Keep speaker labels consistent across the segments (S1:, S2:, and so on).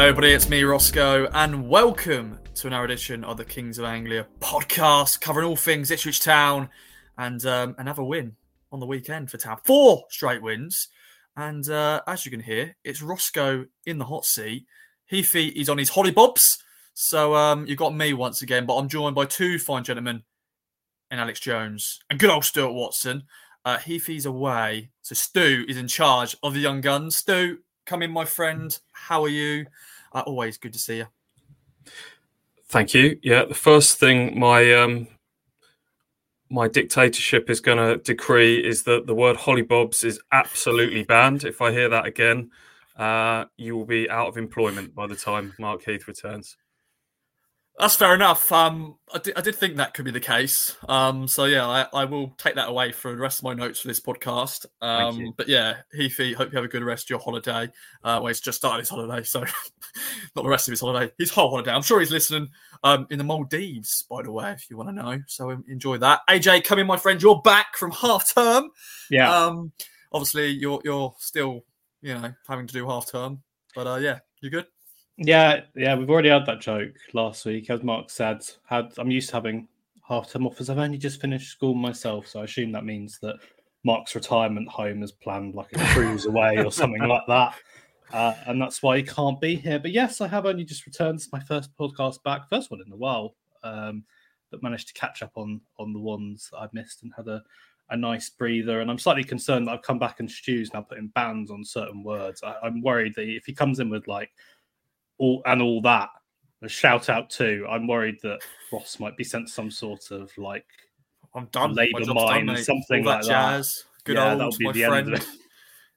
S1: Hello, everybody. It's me, Roscoe, and welcome to another edition of the Kings of Anglia podcast, covering all things Ipswich Town and um, another win on the weekend for Town. Four straight wins. And uh, as you can hear, it's Roscoe in the hot seat. Heafy is on his holly bobs. So um, you've got me once again, but I'm joined by two fine gentlemen and Alex Jones and good old Stuart Watson. Uh, away, so Stu is in charge of the young guns. Stu, come in, my friend. How are you? Uh, always good to see you.
S2: Thank you. Yeah, the first thing my um, my dictatorship is going to decree is that the word hollybobs is absolutely banned. If I hear that again, uh, you will be out of employment by the time Mark Heath returns.
S1: That's fair enough. Um, I, did, I did think that could be the case. Um, so yeah, I, I will take that away for the rest of my notes for this podcast. Um, but yeah, Heafy, hope you have a good rest of your holiday. Uh, well, he's just started his holiday, so not the rest of his holiday, his whole holiday. I'm sure he's listening um, in the Maldives, by the way, if you want to know. So um, enjoy that. AJ, come in, my friend. You're back from half term.
S3: Yeah.
S1: Um, obviously, you're you're still, you know, having to do half term, but uh, yeah, you good?
S3: Yeah, yeah, we've already had that joke last week. As Mark said, had I'm used to having half term offers. I've only just finished school myself, so I assume that means that Mark's retirement home is planned like a cruise away or something like that. Uh, and that's why he can't be here. But yes, I have only just returned. It's my first podcast back, first one in a while, um, but managed to catch up on on the ones I've missed and had a, a nice breather. And I'm slightly concerned that I've come back and Stu's now putting bans on certain words. I, I'm worried that if he comes in with like all and all that. A shout out to. I'm worried that Ross might be sent some sort of like
S1: I'm done.
S3: Labour mine,
S1: done,
S3: something
S1: All
S3: like
S1: that jazz.
S3: that.
S1: Good
S3: yeah,
S1: old
S3: that'll be
S1: my
S3: the
S1: friend.
S3: end of it.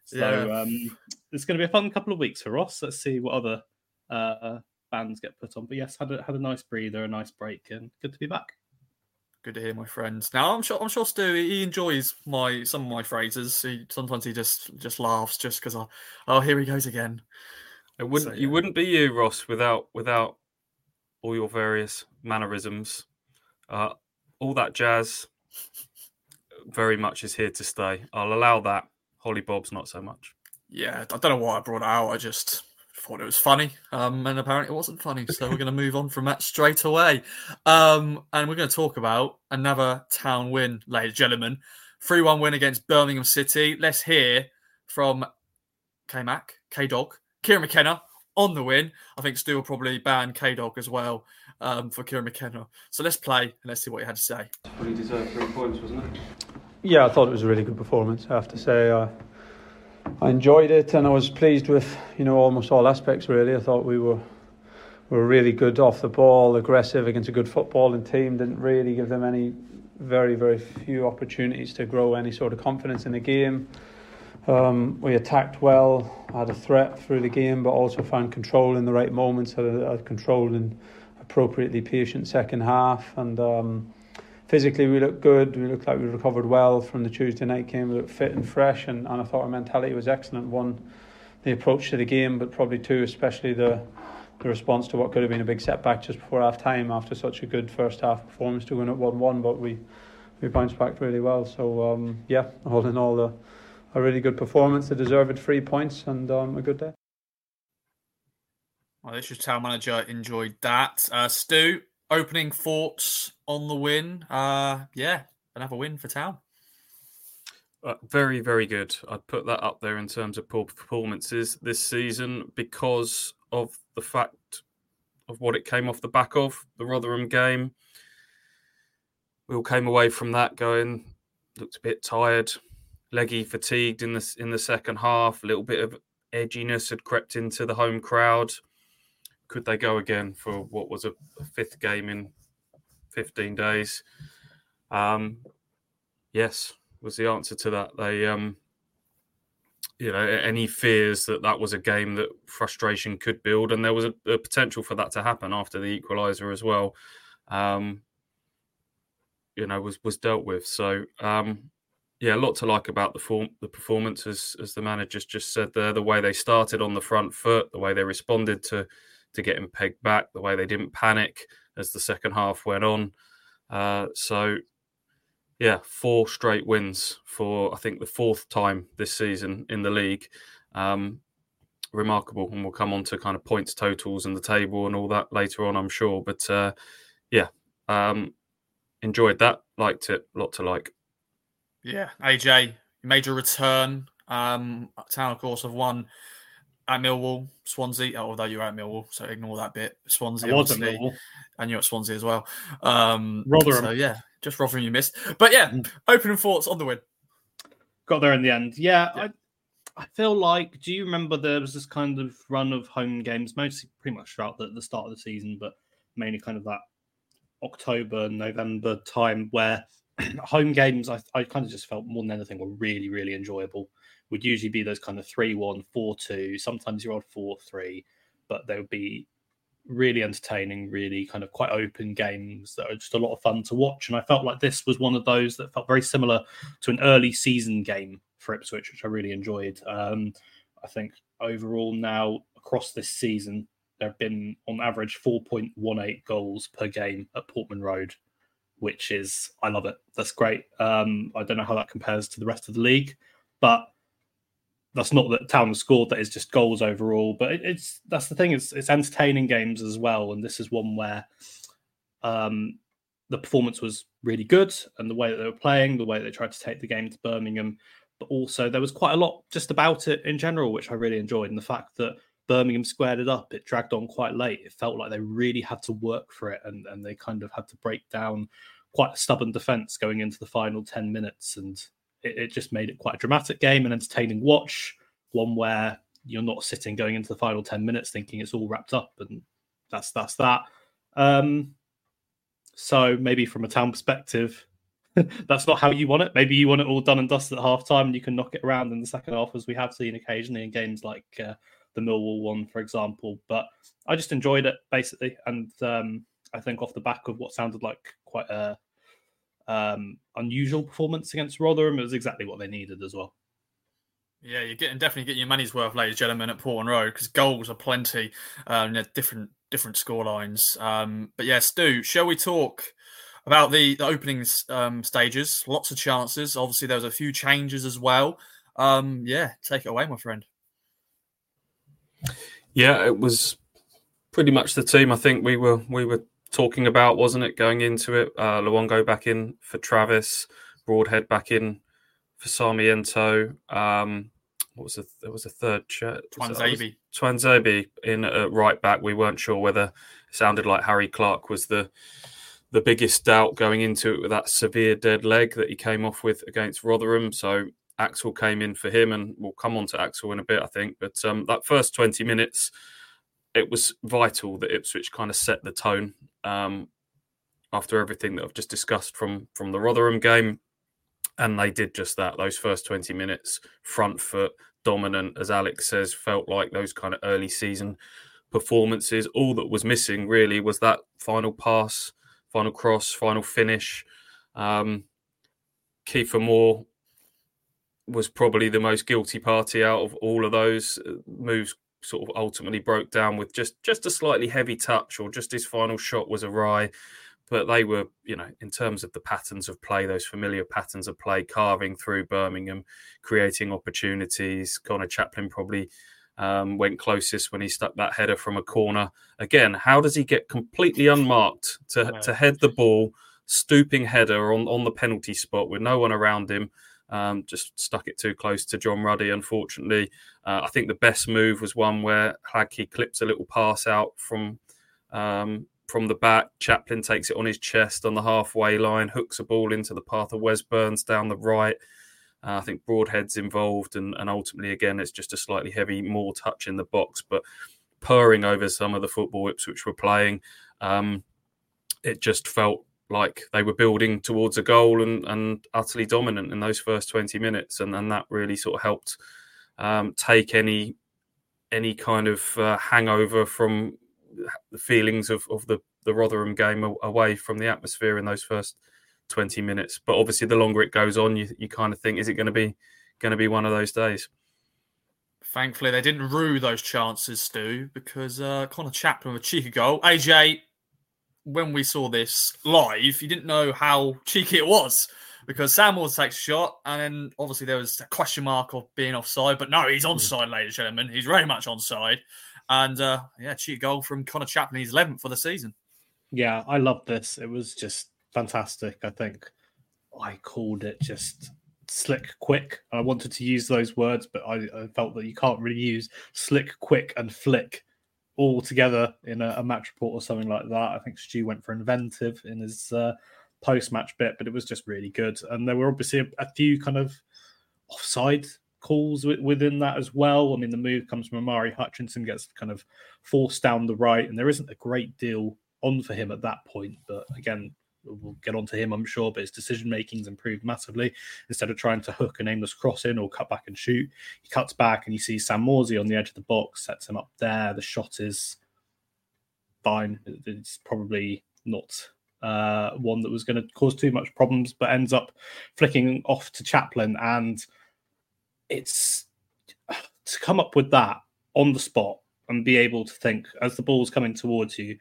S3: So
S1: Yeah.
S3: um, it's going to be a fun couple of weeks for Ross. Let's see what other uh, bands get put on. But yes, had a had a nice breather, a nice break, and good to be back.
S1: Good to hear, my friends. Now I'm sure I'm sure Stu he enjoys my some of my phrases. He sometimes he just just laughs just because I oh here he goes again.
S2: It wouldn't
S1: So,
S2: you wouldn't be you, Ross, without without all your various mannerisms. Uh, all that jazz very much is here to stay. I'll allow that. Holly Bob's not so much.
S1: Yeah, I don't know why I brought it out. I just thought it was funny, um, and apparently it wasn't funny. So we're going to move on from that straight away, um, and we're going to talk about another town win, ladies and gentlemen. Three-one win against Birmingham City. Let's hear from K Mac, K Dog, Kieran McKenna on the win. I think Stu will probably ban K Dog as well um, for Kieran McKenna. So let's play and let's see what he had to say.
S2: Fully deserved three points, wasn't it?
S4: Yeah, I thought it was a really good performance. I have to say, uh, I enjoyed it, and I was pleased with you know almost all aspects. Really, I thought we were we were really good off the ball, aggressive against a good footballing team. Didn't really give them any very very few opportunities to grow any sort of confidence in the game. Um, we attacked well, had a threat through the game, but also found control in the right moments. Had a, a controlled and appropriately patient second half, and. Um, physically we looked good. We looked like we recovered well from the Tuesday night game. We looked fit and fresh, and, and I thought our mentality was excellent. One, the approach to the game, but probably two, especially the the response to what could have been a big setback just before half time after such a good first half performance to win at one one. But we we bounced back really well. So um, yeah, all in all, a, a really good performance. A deserved three points and um, a good day.
S1: Well, this town manager enjoyed that. Uh, Stu, opening thoughts on the win. Uh, yeah, another win for town.
S2: Uh, very, very good. I'd put that up there in terms of poor performances this season because of the fact of what it came off the back of the Rotherham game. We all came away from that going, looked a bit tired, leggy, fatigued in the in the second half. A little bit of edginess had crept into the home crowd. Could they go again for what was a, fifth game in fifteen days? Um, yes, was the answer to that. They, um, you know, any fears that that was a game that frustration could build, and there was a, a potential for that to happen after the equaliser as well. Um, you know, was was dealt with. So, um, yeah, a lot to like about the form, the performance, as as the managers just said there. The way they started on the front foot, the way they responded to to getting pegged back, the way they didn't panic as the second half went on. Uh, so, yeah, four straight wins for I think the fourth time this season in the league. Um, remarkable. And we'll come on to kind of points totals and the table and all that later on, I'm sure. But uh, yeah, um, enjoyed that. Liked it. Lot to like.
S1: Yeah, AJ, major return. Um, Town, of course, have won at Millwall, Swansea. Although you're at Millwall, so ignore that bit. Swansea,
S3: I was at
S1: obviously,
S3: Millwall.
S1: and you're at Swansea as well. Um,
S3: Rotherham.
S1: So yeah, just Rotherham you missed. But yeah, opening thoughts on the win.
S3: Got there in the end. Yeah,
S1: Yeah.
S3: I I feel like. Do you remember there was this kind of run of home games, mostly pretty much throughout the, the start of the season, but mainly kind of that October, November time where home games I, I kind of just felt more than anything were really, really enjoyable. Would usually be those kind of 3 1, 4 2, sometimes you're on 4 3, but they would be really entertaining, really kind of quite open games that are just a lot of fun to watch. And I felt like this was one of those that felt very similar to an early season game for Ipswich, which I really enjoyed. Um, I think overall now across this season, there have been on average 4.18 goals per game at Portman Road, which is, I love it. That's great. Um, I don't know how that compares to the rest of the league, but that's not that Town scored. That is just goals overall. But it, it's that's the thing. It's it's entertaining games as well, and this is one where um, the performance was really good, and the way that they were playing, the way they tried to take the game to Birmingham, but also there was quite a lot just about it in general, which I really enjoyed, and the fact that Birmingham squared it up. It dragged on quite late. It felt like they really had to work for it, and and they kind of had to break down quite a stubborn defense going into the final ten minutes, and it, it just made it quite a dramatic game, an entertaining watch, one where you're not sitting going into the final 10 minutes thinking it's all wrapped up and that's that's that um so maybe from a town perspective that's not how you want it maybe you want it all done and dusted at half time and you can knock it around in the second half as we have seen occasionally in games like uh, the millwall one for example but i just enjoyed it basically and um i think off the back of what sounded like quite a um unusual performance against rotherham it was exactly what they needed as well
S1: Yeah, you're getting definitely getting your money's worth, ladies and gentlemen, at Portman Road because goals are plenty. Um, different different score lines. Um, but yeah, Stu, shall we talk about the the opening um, stages? Lots of chances. Obviously, there was a few changes as well. Um, yeah, take it away, my friend.
S2: Yeah, it was pretty much the team I think we were we were talking about, wasn't it? Going into it, uh, Luongo back in for Travis, Broadhead back in for Sarmiento. Um, what was the there was a third chat?
S1: Tuanzebe.
S2: Tuanzebe in uh, right back. We weren't sure whether it sounded like Harry Clarke was the the biggest doubt going into it with that severe dead leg that he came off with against Rotherham. So Axel came in for him, and we'll come on to Axel in a bit, I think. But um, that first 20 minutes, it was vital that Ipswich kind of set the tone um, after everything that I've just discussed from from the Rotherham game. And they did just that. Those first 20 minutes, front foot, dominant, as Alex says, felt like those kind of early season performances. All that was missing really was that final pass, final cross, final finish. Um, Kiefer Moore was probably the most guilty party out of all of those uh, moves. Sort of ultimately broke down with just just a slightly heavy touch, or just his final shot was awry. But they were, you know, in terms of the patterns of play, those familiar patterns of play, carving through Birmingham, creating opportunities. Conor Chaplin probably um, went closest when he stuck that header from a corner. Again, how does he get completely unmarked to, to head the ball, stooping header on, on the penalty spot with no one around him? Um, just stuck it too close to John Ruddy, unfortunately. Uh, I think the best move was one where Hladky clips a little pass out from um, from the back. Chaplin takes it on his chest on the halfway line, hooks a ball into the path of Wes Burns down the right. Uh, I think Broadhead's involved, and, and ultimately, again, it's just a slightly heavy, more touch in the box, but purring over some of the football whips which were playing. Um, it just felt like they were building towards a goal and, and utterly dominant in those first 20 minutes. And, and that really sort of helped um, take any any kind of uh, hangover from the feelings of, of the, the Rotherham game away from the atmosphere in those first 20 minutes. But obviously, the longer it goes on, you, you kind of think, is it going to be going to be one of those days?
S1: Thankfully, they didn't rue those chances, Stu, because uh, Conor Chaplin with a cheeky goal. AJ, when we saw this live, you didn't know how cheeky it was because Sam Morsy takes a shot, and then obviously there was a question mark of being offside, but no, he's onside, ladies and gentlemen. He's very much onside. And uh, yeah, cheat goal from Conor Chaplin, he's 11th for the season.
S3: Yeah, I love this. It was just fantastic. I think I called it just slick, quick. I wanted to use those words, but I, I felt that you can't really use slick, quick, and flick all together in a, a, match report or something like that. I think Stu went for inventive in his uh, post match bit, but it was just really good. And there were obviously a, a few kind of offside calls w- within that as well. I mean, the move comes from Omari Hutchinson, gets kind of forced down the right, and there isn't a great deal on for him at that point. But again, we'll get onto him, I'm sure, but his decision making's improved massively. Instead of trying to hook an aimless cross in or cut back and shoot, he cuts back and you see Sam Morsy on the edge of the box, sets him up there. The shot is fine. It's probably not uh, one that was going to cause too much problems, but ends up flicking off to Chaplin. And it's to come up with that on the spot and be able to think as the ball's coming towards you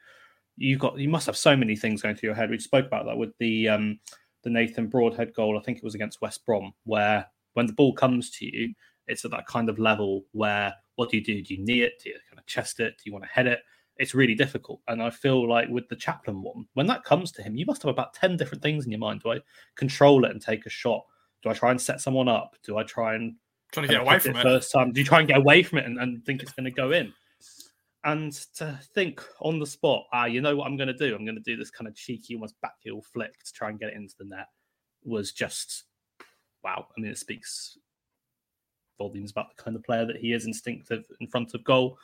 S3: you got you must have so many things going through your head. We spoke about that with the um, the Nathan Broadhead goal. I think it was against West Brom, where when the ball comes to you, it's at that kind of level where what do you do? Do you knee it? Do you kind of chest it? Do you want to head it? It's really difficult. And I feel like with the Chaplin one, when that comes to him, you must have about 10 different things in your mind. Do I control it and take a shot? Do I try and set someone up? Do I try and
S1: trying to get away from it,
S3: it first time? Do you try and get away from it and, and think it's going to go in? And to think on the spot, ah, you know what I'm going to do? I'm going to do this kind of cheeky, almost backheel flick to try and get it into the net. Was just wow. I mean, it speaks volumes about the kind of player that he is, instinctive in front of goal.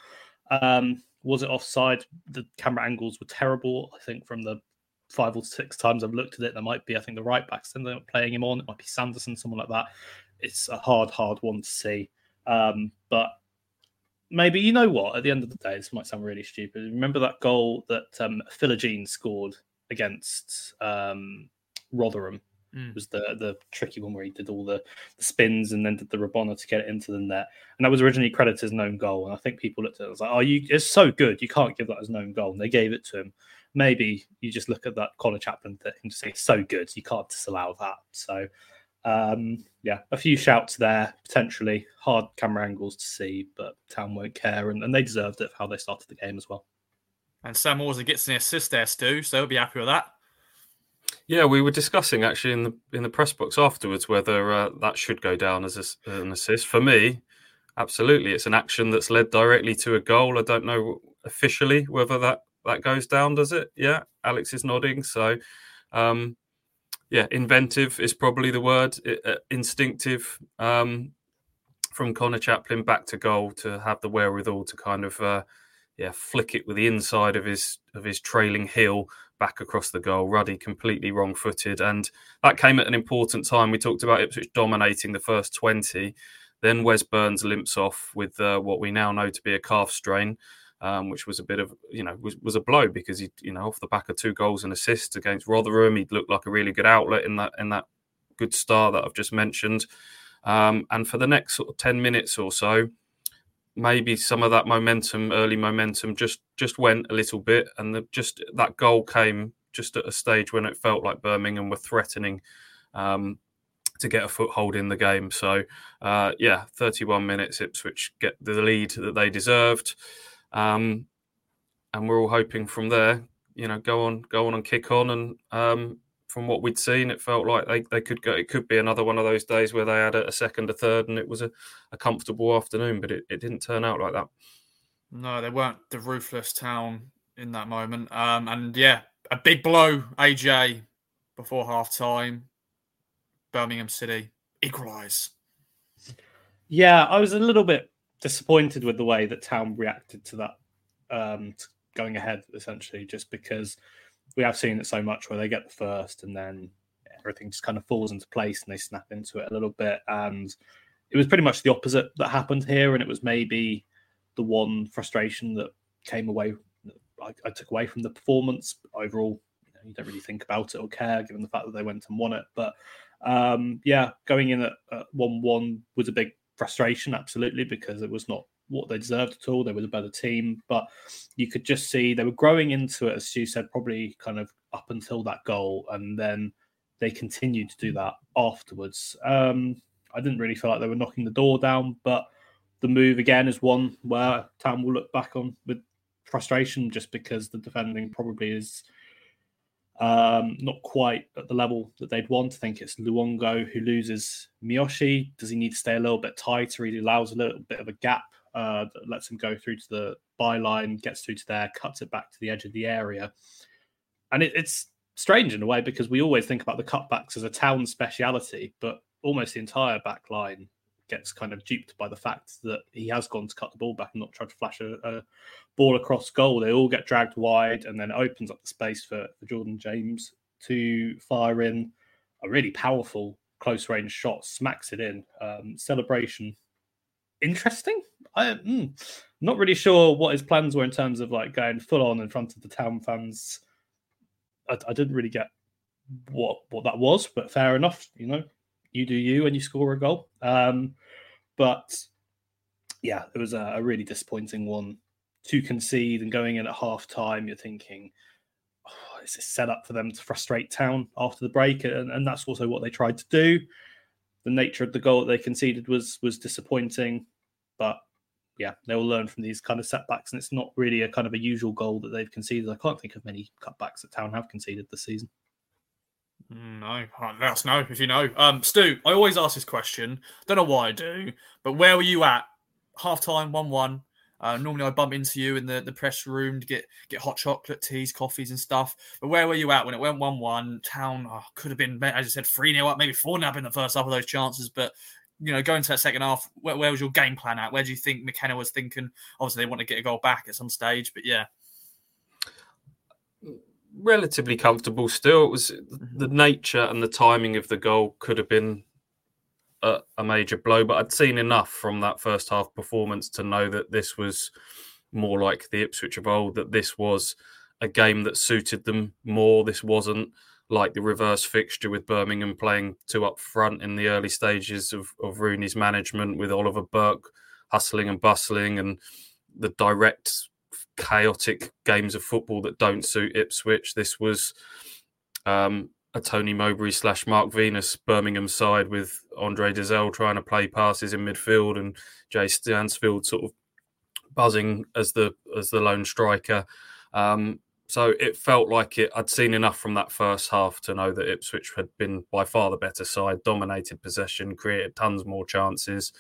S3: Um, was it offside? The camera angles were terrible. I think from the five or six times I've looked at it, there might be, I think, the right backs ended up playing him on. It might be Sanderson, someone like that. It's a hard, hard one to see. Um, but maybe you know what? At the end of the day, this might sound really stupid. Remember that goal that um, Philogene scored against um, Rotherham? Mm. Was the the tricky one where he did all the, the, spins and then did the Rabona to get it into the net, and that was originally credited as known goal. And I think people looked at it and was like, "Oh, you it's so good, you can't give that as known goal." And they gave it to him. Maybe you just look at that Conor Chaplin thing and just say, "So good, you can't disallow that." So um, yeah, a few shouts there, potentially hard camera angles to see, but Town won't care, and, and they deserved it for how they started the game as well.
S1: And Sam Morsy gets an assist there, Stu, so he'll be happy with that.
S2: Yeah, we were discussing actually in the in the press box afterwards whether uh, that should go down as a, an assist. For me, absolutely, it's an action that's led directly to a goal. I don't know officially whether that that goes down. Does it? Yeah, Alex is nodding. So, um, yeah, inventive is probably the word. Uh, instinctive um, from Conor Chaplin back to goal to have the wherewithal to kind of uh, yeah flick it with the inside of his of his trailing heel back across the goal. Ruddy completely wrong footed, and that came at an important time. We talked about Ipswich dominating the first twenty. Then Wes Burns limps off with uh, what we now know to be a calf strain um, which was a bit of you know was, was a blow because he you know off the back of two goals and assists against Rotherham, he looked like a really good outlet in that in that good star that I've just mentioned. Um, and for the next sort of ten minutes or so, maybe some of that momentum, early momentum, just just went a little bit, and the, just that goal came just at a stage when it felt like Birmingham were threatening. Um, to get a foothold in the game. So, uh, yeah, 31 minutes, Ipswich get the lead that they deserved. Um, and we're all hoping from there, you know, go on, go on and kick on. And um, from what we'd seen, it felt like they, they could go. It could be another one of those days where they had a, a second, a third, and it was a, a comfortable afternoon. But it, it didn't turn out like that.
S1: No, they weren't the ruthless town in that moment. Um, and yeah, a big blow, AJ, before half time. Birmingham City equalise.
S3: Yeah, I was a little bit disappointed with the way that Town reacted to that um, going ahead, essentially, just because we have seen it so much where they get the first and then everything just kind of falls into place and they snap into it a little bit. And it was pretty much the opposite that happened here. And it was maybe the one frustration that came away, I, I took away from the performance. Overall, you, know, you, don't really think about it or care given the fact that they went and won it. But um, yeah, going in at 1 1 was a big frustration, absolutely, because it was not what they deserved at all. They were the better team, but you could just see they were growing into it, as Stu said, probably kind of up until that goal, and then they continued to do that afterwards. Um, I didn't really feel like they were knocking the door down, but the move again is one where Town will look back on with frustration just because the defending probably is um, not quite at the level that they'd want. I think it's Luongo who loses Miyoshi. Does he need to stay a little bit tighter? He allows a little bit of a gap uh, that lets him go through to the byline, gets through to there, cuts it back to the edge of the area. And it, it's strange in a way because we always think about the cutbacks as a town speciality, but almost the entire back line gets kind of duped by the fact that he has gone to cut the ball back and not try to flash a, a ball across goal. They all get dragged wide and then opens up the space for, for Jordan James to fire in a really powerful close range shot, smacks it in. Um, celebration. Interesting. I, mm, not really sure what his plans were in terms of like going full on in front of the town fans. I, I didn't really get what what that was, but fair enough. You know, you do you and you score a goal. Um, but yeah, it was a, a, really disappointing one to concede and going in at half time. You're thinking, oh, is this set up for them to frustrate Town after the break? And, and that's also what they tried to do. The nature of the goal that they conceded was was disappointing, but yeah, they will learn from these kind of setbacks, and it's not really a kind of a usual goal that they've conceded. I can't think of many cutbacks that Town have conceded this season.
S1: Mm, no, let us know if you know. Um, Stu, I always ask this question. Don't know why I do, but where were you at? Half time, one one. Uh, normally, I bump into you in the, the press room to get get hot chocolate, teas, coffees, and stuff. But where were you at when it went one one? Town oh, could have been, as I said, three 0 up, maybe four 0 up in the first half of those chances. But you know, going to that second half, where, where was your game plan at? Where do you think McKenna was thinking? Obviously, they want to get a goal back at some stage, but yeah
S2: relatively comfortable still. It was the mm-hmm. nature and the timing of the goal could have been a, a, major blow, but I'd seen enough from that first half performance to know that this was more like the Ipswich of old, that this was a game that suited them more. This wasn't like the reverse fixture with Birmingham playing two up front in the early stages of, of Rooney's management with Oliver Burke hustling and bustling and the direct chaotic games of football that don't suit Ipswich. This was um, a Tony Mowbray slash Mark Venus Birmingham side with Andre Dozzell trying to play passes in midfield and Jay Stansfield sort of buzzing as the as the lone striker. Um, so it felt like it. I'd seen enough from that first half to know that Ipswich had been by far the better side, dominated possession, created tons more chances,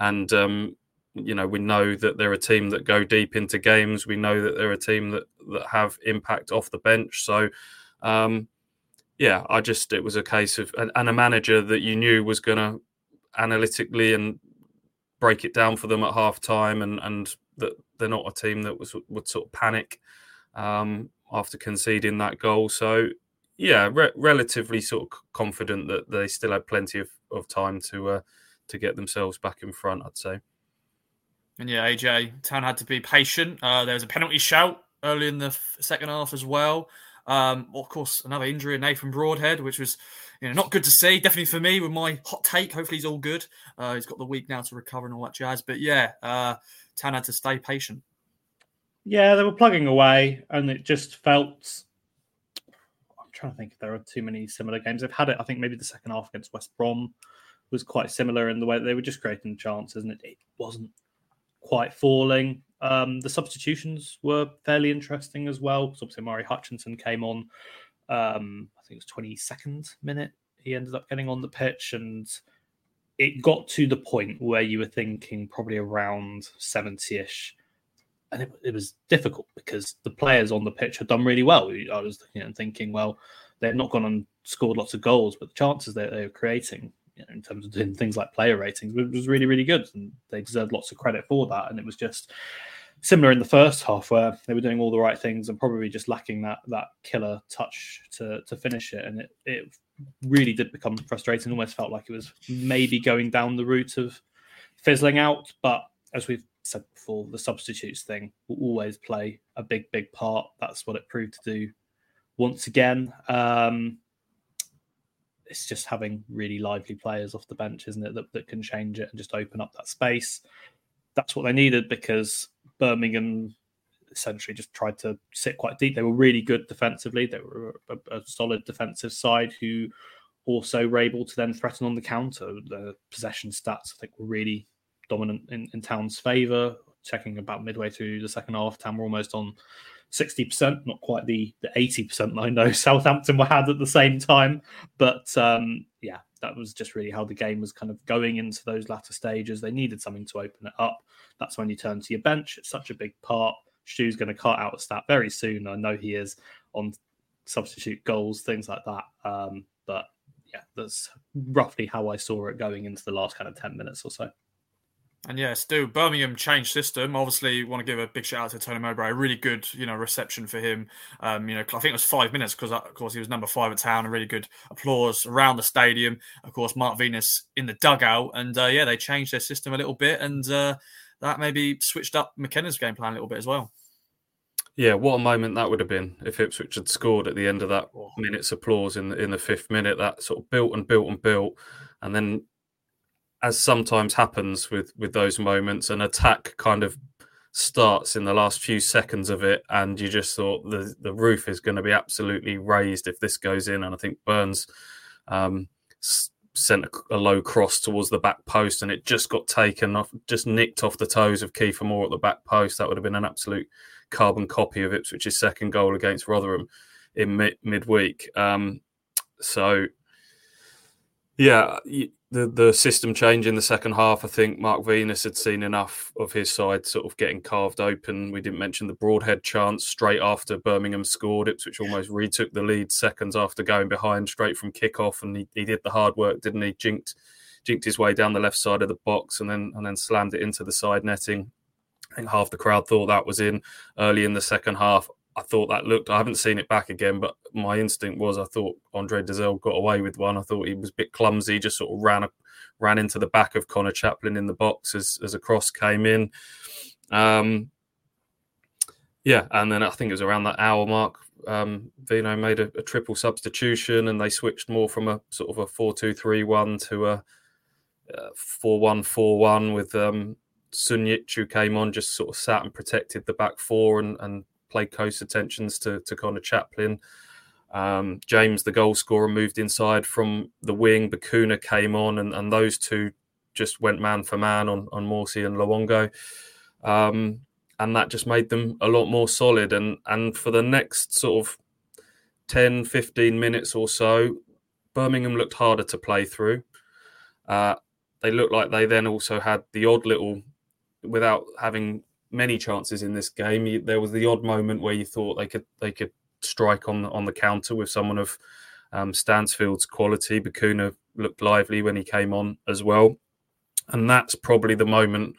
S2: and um, you know we know that they're a team that go deep into games. We know that they're a team that that have impact off the bench. So, um, yeah, I just it was a case of and, and a manager that you knew was going to analytically and break it down for them at half time, and and that they're not a team that was would sort of panic um, after conceding that goal. So. Yeah, re- relatively sort of confident that they still had plenty of, of time to uh, to get themselves back in front. I'd say.
S1: And yeah, AJ Town had to be patient. Uh, there was a penalty shout early in the f- second half as well. Um, well, of course, another injury, in Nathan Broadhead, which was you know not good to see. Definitely for me with my hot take. Hopefully he's all good. Uh, he's got the week now to recover and all that jazz. But yeah, uh, Town had to stay patient.
S3: Yeah, they were plugging away, and it just felt. I'm trying to think if there are too many similar games. They've had it. I think maybe the second half against West Brom was quite similar in the way they were just creating chances, and it, it wasn't quite falling. Um, the substitutions were fairly interesting as well. Because obviously, Omari Hutchinson came on. Um, I think it was 22nd minute. He ended up getting on the pitch, and it got to the point where you were thinking probably around 70 ish. And it, it, was difficult because the players on the pitch had done really well. I was you know, thinking, well, they've not gone and scored lots of goals, but the chances that they were creating you know, in terms of doing things like player ratings, was really, really good. And they deserved lots of credit for that. And it was just similar in the first half where they were doing all the right things and probably just lacking that that killer touch to to finish it. And it, it really did become frustrating. Almost felt like it was maybe going down the route of fizzling out. But as we've said before, the substitutes thing will always play a big, big part. That's what it proved to do once again. Um, it's just having really lively players off the bench, isn't it, that, that can change it and just open up that space. That's what they needed because Birmingham essentially just tried to sit quite deep. They were really good defensively. They were a, a solid defensive side who also were able to then threaten on the counter. The possession stats, I think, were really dominant in, in Town's favour. Checking about midway through the second half, Town were almost on 60%, not quite the, the 80% I know Southampton were had at the same time. But um, yeah, that was just really how the game was kind of going into those latter stages. They needed something to open it up. That's when you turn to your bench. It's such a big part. Stu's going to cut out a stat very soon. I know he is on substitute goals, things like that. Um, but yeah, that's roughly how I saw it going into the last kind of 10 minutes or so.
S1: And yeah, Stu, Birmingham changed system. Obviously, want to give a big shout out to Tony Mowbray. Really good, you know, reception for him. Um, you know, I think it was five minutes because, of course, he was number five at town. A really good applause around the stadium. Of course, Mark Venus in the dugout, and uh, yeah, they changed their system a little bit, and uh, that maybe switched up McKenna's game plan a little bit as well.
S2: Yeah, what a moment that would have been if Ipswich had scored at the end of that oh. minute's applause in the, in the fifth minute. That sort of built and built and built, and then as sometimes happens with with those moments, an attack kind of starts in the last few seconds of it, and you just thought the the roof is going to be absolutely raised if this goes in. And I think Burns um, sent a, a, low cross towards the back post, and it just got taken off, just nicked off the toes of Kiefer Moore at the back post. That would have been an absolute carbon copy of Ipswich's second goal against Rotherham in mid- midweek. Um, so, yeah, the the system change in the second half. I think Mark Venus had seen enough of his side sort of getting carved open. We didn't mention the Broadhead chance straight after Birmingham scored it, which almost retook the lead seconds after going behind straight from kickoff, and he, he did the hard work, didn't he? Jinked jinked his way down the left side of the box and then and then slammed it into the side netting. I think half the crowd thought that was in early in the second half. I thought that looked. I haven't seen it back again, but my instinct was I thought Andre Dozzell got away with one. I thought he was a bit clumsy, just sort of ran ran into the back of Conor Chaplin in the box as as a cross came in. Um, yeah, and then I think it was around that hour mark. Um, Vino made a, a, triple substitution, and they switched more from a sort of a four-two-three-one to a four-one-four-one with um, Sunjic, who came on, just sort of sat and protected the back four and, and played close attentions to, to Conor Chaplin. Um, James, the goal scorer, moved inside from the wing. Bacuna came on, and, and those two just went man for man on, on Morsy and Luongo. Um, and that just made them a lot more solid. And, and for the next sort of 10, 15 minutes or so, Birmingham looked harder to play through. Uh, they looked like they then also had the odd little, without having many chances in this game. There was the odd moment where you thought they could they could strike on on the counter with someone of um, Stansfield's quality. Bacuna looked lively when he came on as well, and that's probably the moment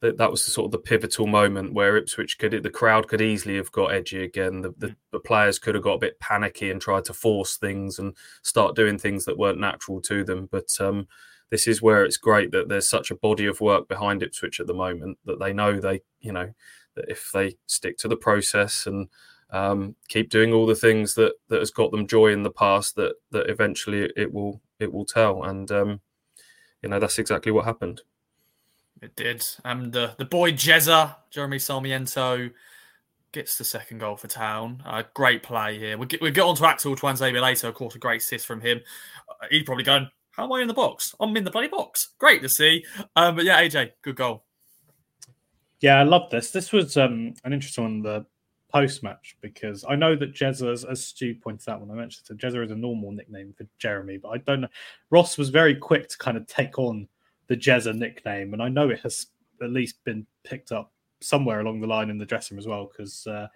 S2: that that was the sort of the pivotal moment where Ipswich could the crowd could easily have got edgy again. The, the, the players could have got a bit panicky and tried to force things and start doing things that weren't natural to them, but. Um, this is where it's great that there's such a body of work behind Ipswich at the moment that they know they, you know, that if they stick to the process and um, keep doing all the things that that has got them joy in the past, that that eventually it will it will tell, and um, you know that's exactly what happened.
S1: It did, and uh, the boy Jezza, Jeremy Sarmiento, gets the second goal for Town. Uh, great play here. We'll get, we'll get on to Axel Tuanzebe later. Of course, a great assist from him. Uh, he'd probably go, how am I in the box? I'm in the bloody box. Great to see. Um, but yeah, AJ, good goal.
S3: Yeah, I love this. This was um, an interesting one, the post match, because I know that Jezza, as, Stu pointed out when I mentioned it, Jezza is a normal nickname for Jeremy, but I don't know. Ross was very quick to kind of take on the Jezza nickname, and I know it has at least been picked up somewhere along the line in the dressing room as well, because uh,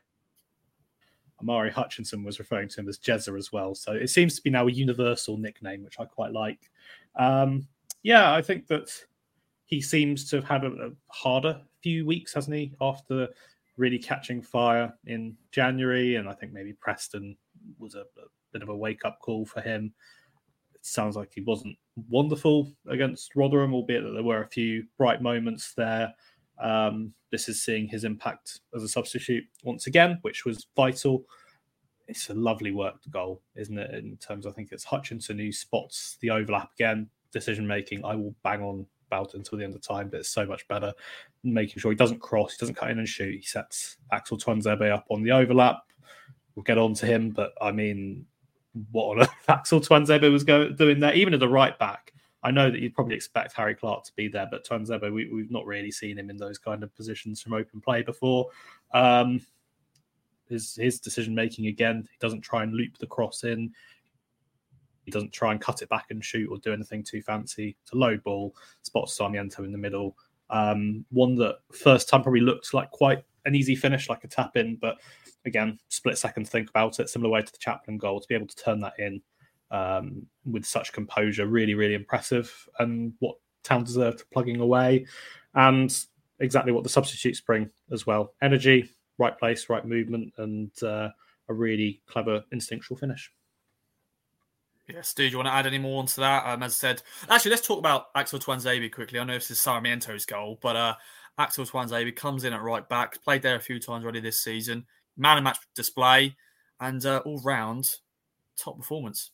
S3: Omari Hutchinson was referring to him as Jezza as well. So it seems to be now a universal nickname, which I quite like. Um, yeah, I think that he seems to have had a, a, harder few weeks, hasn't he, after really catching fire in January. And I think maybe Preston was a, a bit of a wake up call for him. It sounds like he wasn't wonderful against Rotherham, albeit that there were a few bright moments there. Um, this is seeing his impact as a substitute once again, which was vital. It's a lovely worked goal, isn't it? In terms, I think it's Hutchinson who spots the overlap again. Decision making, I will bang on about until the end of time, but it's so much better making sure he doesn't cross, he doesn't cut in and shoot. He sets Axel Tuanzebe up on the overlap. We'll get on to him, but I mean, what on earth Axel Tuanzebe was going, doing there, even as a right back. I know that you'd probably expect Harry Clarke to be there, but Tuanzebe, we, we've not really seen him in those kind of positions from open play before. Um, his his decision making again, he doesn't try and loop the cross in. He doesn't try and cut it back and shoot or do anything too fancy. It's a low ball, spots Sarmiento in the middle. Um, one that first time probably looked like quite an easy finish, like a tap in, but again, split second think about it, similar way to the Chaplin goal, to be able to turn that in um, with such composure, really, really impressive. And what Town deserved plugging away, and exactly what the substitutes bring as well energy, right place, right movement, and uh, a really clever instinctual finish.
S1: Yes, do you want to add any more onto that? Um, as I said, actually, let's talk about Axel Tuanzebe quickly. I know this is Sarmiento's goal, but uh, Axel Tuanzebe comes in at right back, played there a few times already this season, man and match display, and uh, all round top performance.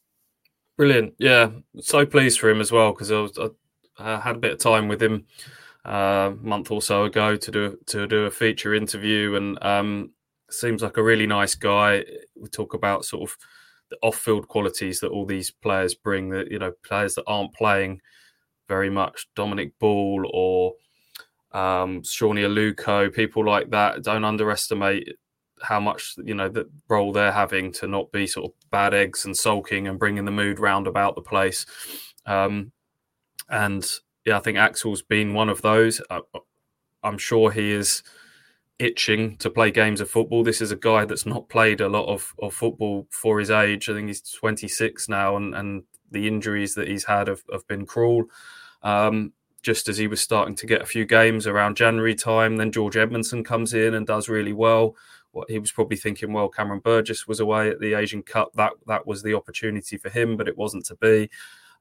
S2: Brilliant, yeah. So pleased for him as well because I, was, I uh, had a bit of time with him uh, a month or so ago to do to do a feature interview, and um, seems like a really nice guy. We talk about sort of the off-field qualities that all these players bring. That you know, players that aren't playing very much, Dominic Ball or um, Sone Aluko, people like that. Don't underestimate how much you know the role they're having to not be sort of bad eggs and sulking and bringing the mood round about the place. Um, and yeah, I think Axel's been one of those. I, I'm sure he is itching to play games of football. This is a guy that's not played a lot of, of football for his age. I think he's 26 now, and, and the injuries that he's had have, have been cruel. Um, just as he was starting to get a few games around January time, then George Edmundson comes in and does really well. What he was probably thinking, well, Cameron Burgess was away at the Asian Cup. That that was the opportunity for him, but it wasn't to be.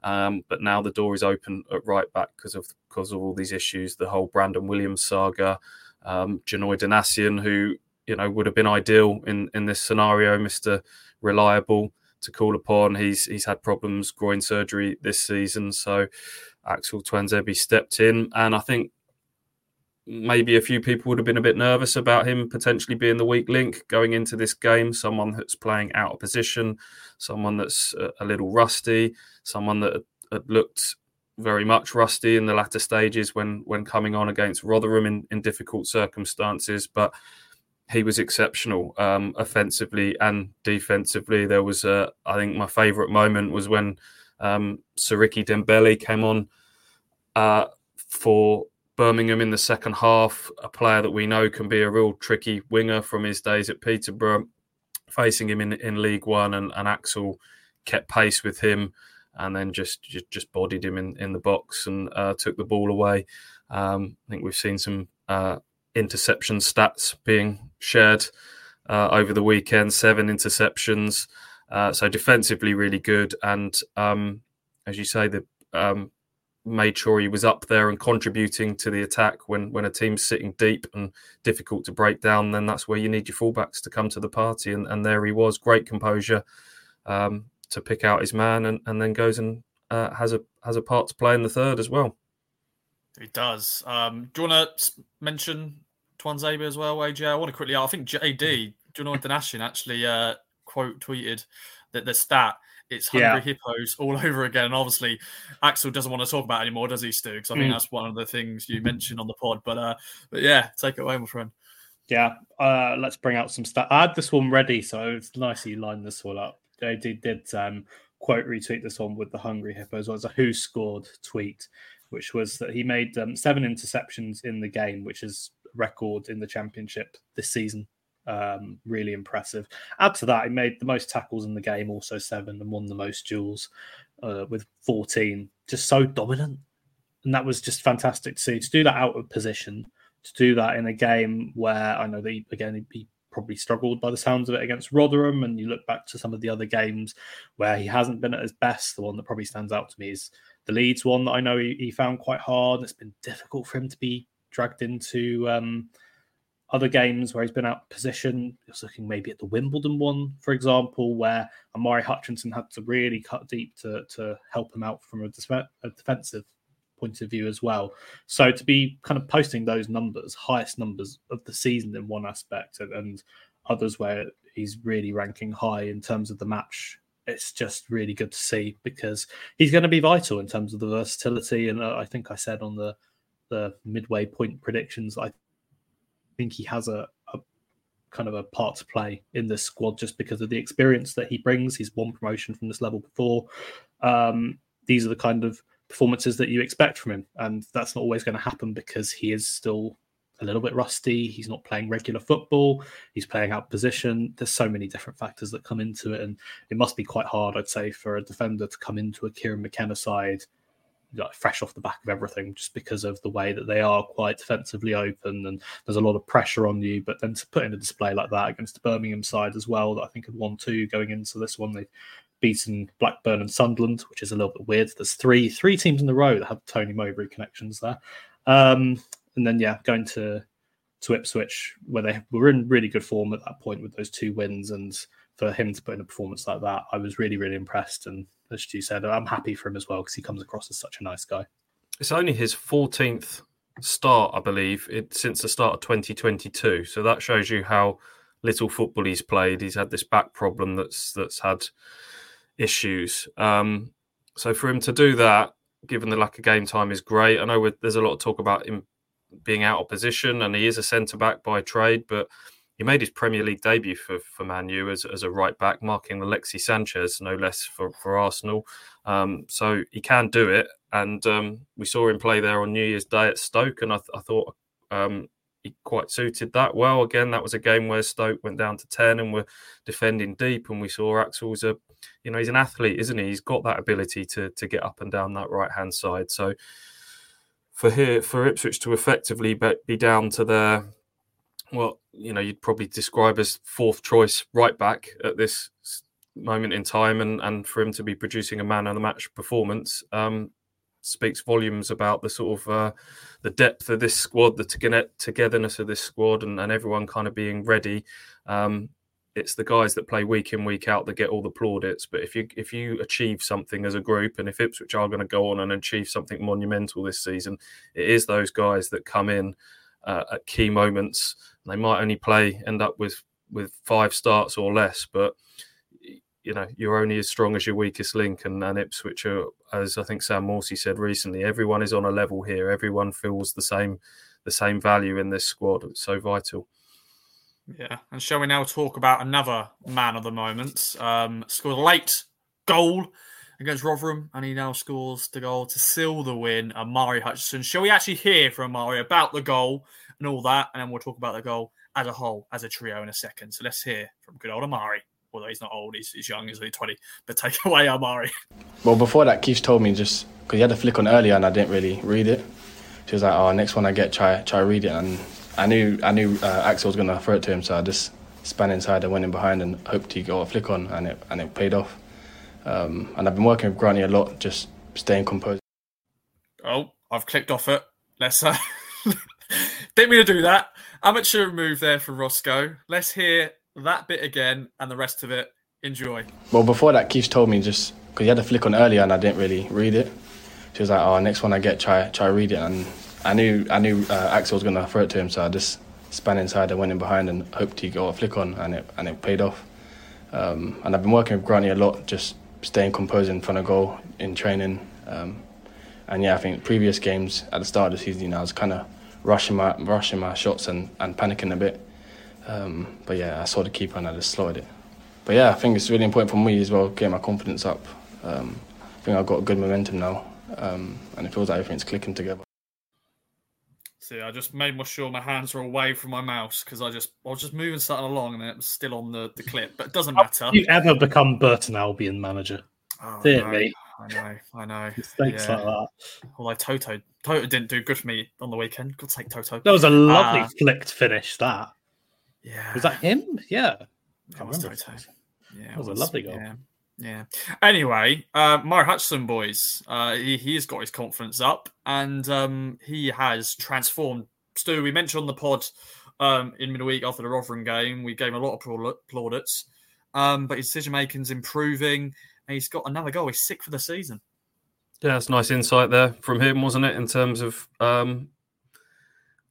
S2: Um, but now the door is open at right back because of because of all these issues, the whole Brandon Williams saga, um, Janoi Donacien, who you know would have been ideal in in this scenario, Mister Reliable to call upon. He's he's had problems, groin surgery this season, so Axel Tuanzebe stepped in, and I think maybe a few people would have been a bit nervous about him potentially being the weak link going into this game. Someone that's playing out of position, someone that's a, little rusty, someone that had looked very much rusty in the latter stages when when coming on against Rotherham in, in difficult circumstances, but he was exceptional um, offensively and defensively. There was, a, I think, my favourite moment was when um, Siriki Dembele came on uh, for Birmingham in the second half, a player that we know can be a real tricky winger from his days at Peterborough, facing him in, in League One, and, and Axel kept pace with him and then just just, bodied him in, in the box and uh, took the ball away. Um, I think we've seen some uh, interception stats being shared uh, over the weekend, seven interceptions. Uh, so defensively, really good, and um, as you say, the um, made sure he was up there and contributing to the attack when when a team's sitting deep and difficult to break down then that's where you need your fullbacks to come to the party. And, and there he was great composure um, to pick out his man and, and then goes and uh, has a has a part to play in the third as well.
S1: He does. Um, do you want to mention Twan Tuanzebe as well AJ I want to quickly I think JD Janoi Donacien actually uh, quote tweeted that the stat it's hungry yeah. hippos all over again. And obviously, Axel doesn't want to talk about anymore, does he, Stu? Because I think mm. that's one of the things you mentioned on the pod. But uh, but yeah, take it away, my friend.
S3: Yeah, uh, let's bring out some stuff. I had this one ready, so it's nice you lined this all up. They did, did um, quote retweet this one with the hungry hippos. It was a who scored tweet, which was that he made um, seven interceptions in the game, which is record in the championship this season um, really impressive. Add to that, he made the most tackles in the game, also seven, and won the most duels uh, with 14. Just so dominant. And that was just fantastic to see. To do that out of position, to do that in a game where I know that, he, again, he probably struggled by the sounds of it against Rotherham. And you look back to some of the other games where he hasn't been at his best. The one that probably stands out to me is the Leeds one that I know he, he found quite hard. It's been difficult for him to be dragged into. Um, other games where he's been out of position. I was looking maybe at the Wimbledon one, for example, where Omari Hutchinson had to really cut deep to, to help him out from a, a defensive point of view as well. So to be kind of posting those numbers, highest numbers of the season in one aspect, and, and others where he's really ranking high in terms of the match it's just really good to see because he's going to be vital in terms of the versatility. And uh, I think I said on the the midway point predictions, I think he has a, a kind of a part to play in this squad just because of the experience that he brings. He's won promotion from this level before. Um, these are the kind of performances that you expect from him, and that's not always going to happen because he is still a little bit rusty. He's not playing regular football. He's playing out position. There's so many different factors that come into it, and it must be quite hard, I'd say, for a defender to come into a Kieran McKenna side like fresh off the back of everything, just because of the way that they are quite defensively open, and there's a lot of pressure on you. But then to put in a display like that against the Birmingham side as well, that I think had won two going into this one, they've beaten Blackburn and Sunderland, which is a little bit weird. There's three three teams in the row that have Tony Mowbray connections there. Um, and then yeah, going to to Ipswich where they were in really good form at that point with those two wins, and for him to put in a performance like that, I was really really impressed. And as Stu said, I'm happy for him as well because he comes across as such a nice guy.
S2: It's only his 14th start, I believe, it, since the start of 2022. So that shows you how little football he's played. He's had this back problem that's that's had issues. Um, so for him to do that, given the lack of game time, is great. I know there's a lot of talk about him being out of position, and he is a centre back by trade, but he made his Premier League debut for for Man U as, as a right back, marking Alexis Sanchez, no less for for Arsenal. Um, so he can do it, and um, we saw him play there on New Year's Day at Stoke, and I, th- I thought um, he quite suited that well. Again, that was a game where Stoke went down to ten and were defending deep, and we saw Axel's a, you know, he's an athlete, isn't he? He's got that ability to to get up and down that right hand side. So for here for Ipswich to effectively be down to their well, you know, you'd probably describe as fourth choice right back at this moment in time, and and for him to be producing a man of the match performance um, speaks volumes about the sort of uh, the depth of this squad, the togetherness of this squad, and, and everyone kind of being ready. Um, it's the guys that play week in week out that get all the plaudits. But if you if you achieve something as a group, and if Ipswich are going to go on and achieve something monumental this season, it is those guys that come in uh, at key moments. They might only play end up with with five starts or less, but you know you're only as strong as your weakest link. And, and Ipswich, are, as I think Sam Morsy said recently, everyone is on a level here. Everyone feels the same the same value in this squad. It's so vital.
S1: Yeah, and shall we now talk about another man of the moment? Um, scored a late goal against Rotherham, and he now scores the goal to seal the win. Omari Hutchinson. Shall we actually hear from Omari about the goal and all that, and then we'll talk about the goal as a whole, as a trio in a second. So let's hear from good old Omari. Although he's not old, he's, he's young, he's only 20. But take away Omari.
S5: Well, before that, Kiefer told me just because he had a flick on earlier and I didn't really read it. She was like, "Oh, next one I get, try try read it." And I knew I knew uh, Axel was gonna throw it to him, so I just span inside and went in behind and hoped he got a flick on, and it and it paid off. Um, and I've been working with Granny a lot, just staying composed.
S1: Oh, I've clicked off it. Let's. Uh, didn't mean to do that. Amateur move there for Roscoe. Let's hear that bit again and the rest of it. Enjoy.
S5: Well, before that, Kiefer told me just because he had a flick on earlier and I didn't really read it. She was like, "Oh, next one I get, try try read it." And I knew I knew uh, Axel was gonna throw it to him, so I just span inside and went in behind and hoped he got a flick on, and it and it paid off. Um, and I've been working with Granny a lot, just staying composed in front of goal in training. Um, and yeah, I think previous games at the start of the season, you know, I was kind of rushing my rushing my shots and, and panicking a bit. Um, but yeah, I saw the keeper and I just slotted it. But yeah, I think it's really important for me as well, getting my confidence up. Um, I think I've got good momentum now, um, and it feels like everything's clicking together.
S1: See, I just made sure my hands were away from my mouse because I just I was just moving something along and it was still on the, the clip, but it doesn't matter.
S3: Have you ever become Burton Albion manager?
S1: Oh, Dear no. me. I know, I know.
S3: Mistakes yeah. like that.
S1: Although Toto, Toto didn't do good for me on the weekend. God's take, Toto.
S3: That was a lovely uh, flicked finish. That.
S1: Yeah.
S3: Was that him? Yeah.
S1: That was Toto.
S3: Yeah, that was, was, a lovely goal.
S1: Yeah. Yeah. Anyway, uh, Omari Hutchinson, boys, uh, he, he's got his confidence up and um, he has transformed. Stu, we mentioned on the pod um, in midweek after the Rotherham game, we gave him a lot of plaudits, um, but his decision making's improving he's got another goal. He's sick for the season.
S2: Yeah, that's nice insight there from him, wasn't it? In terms of um,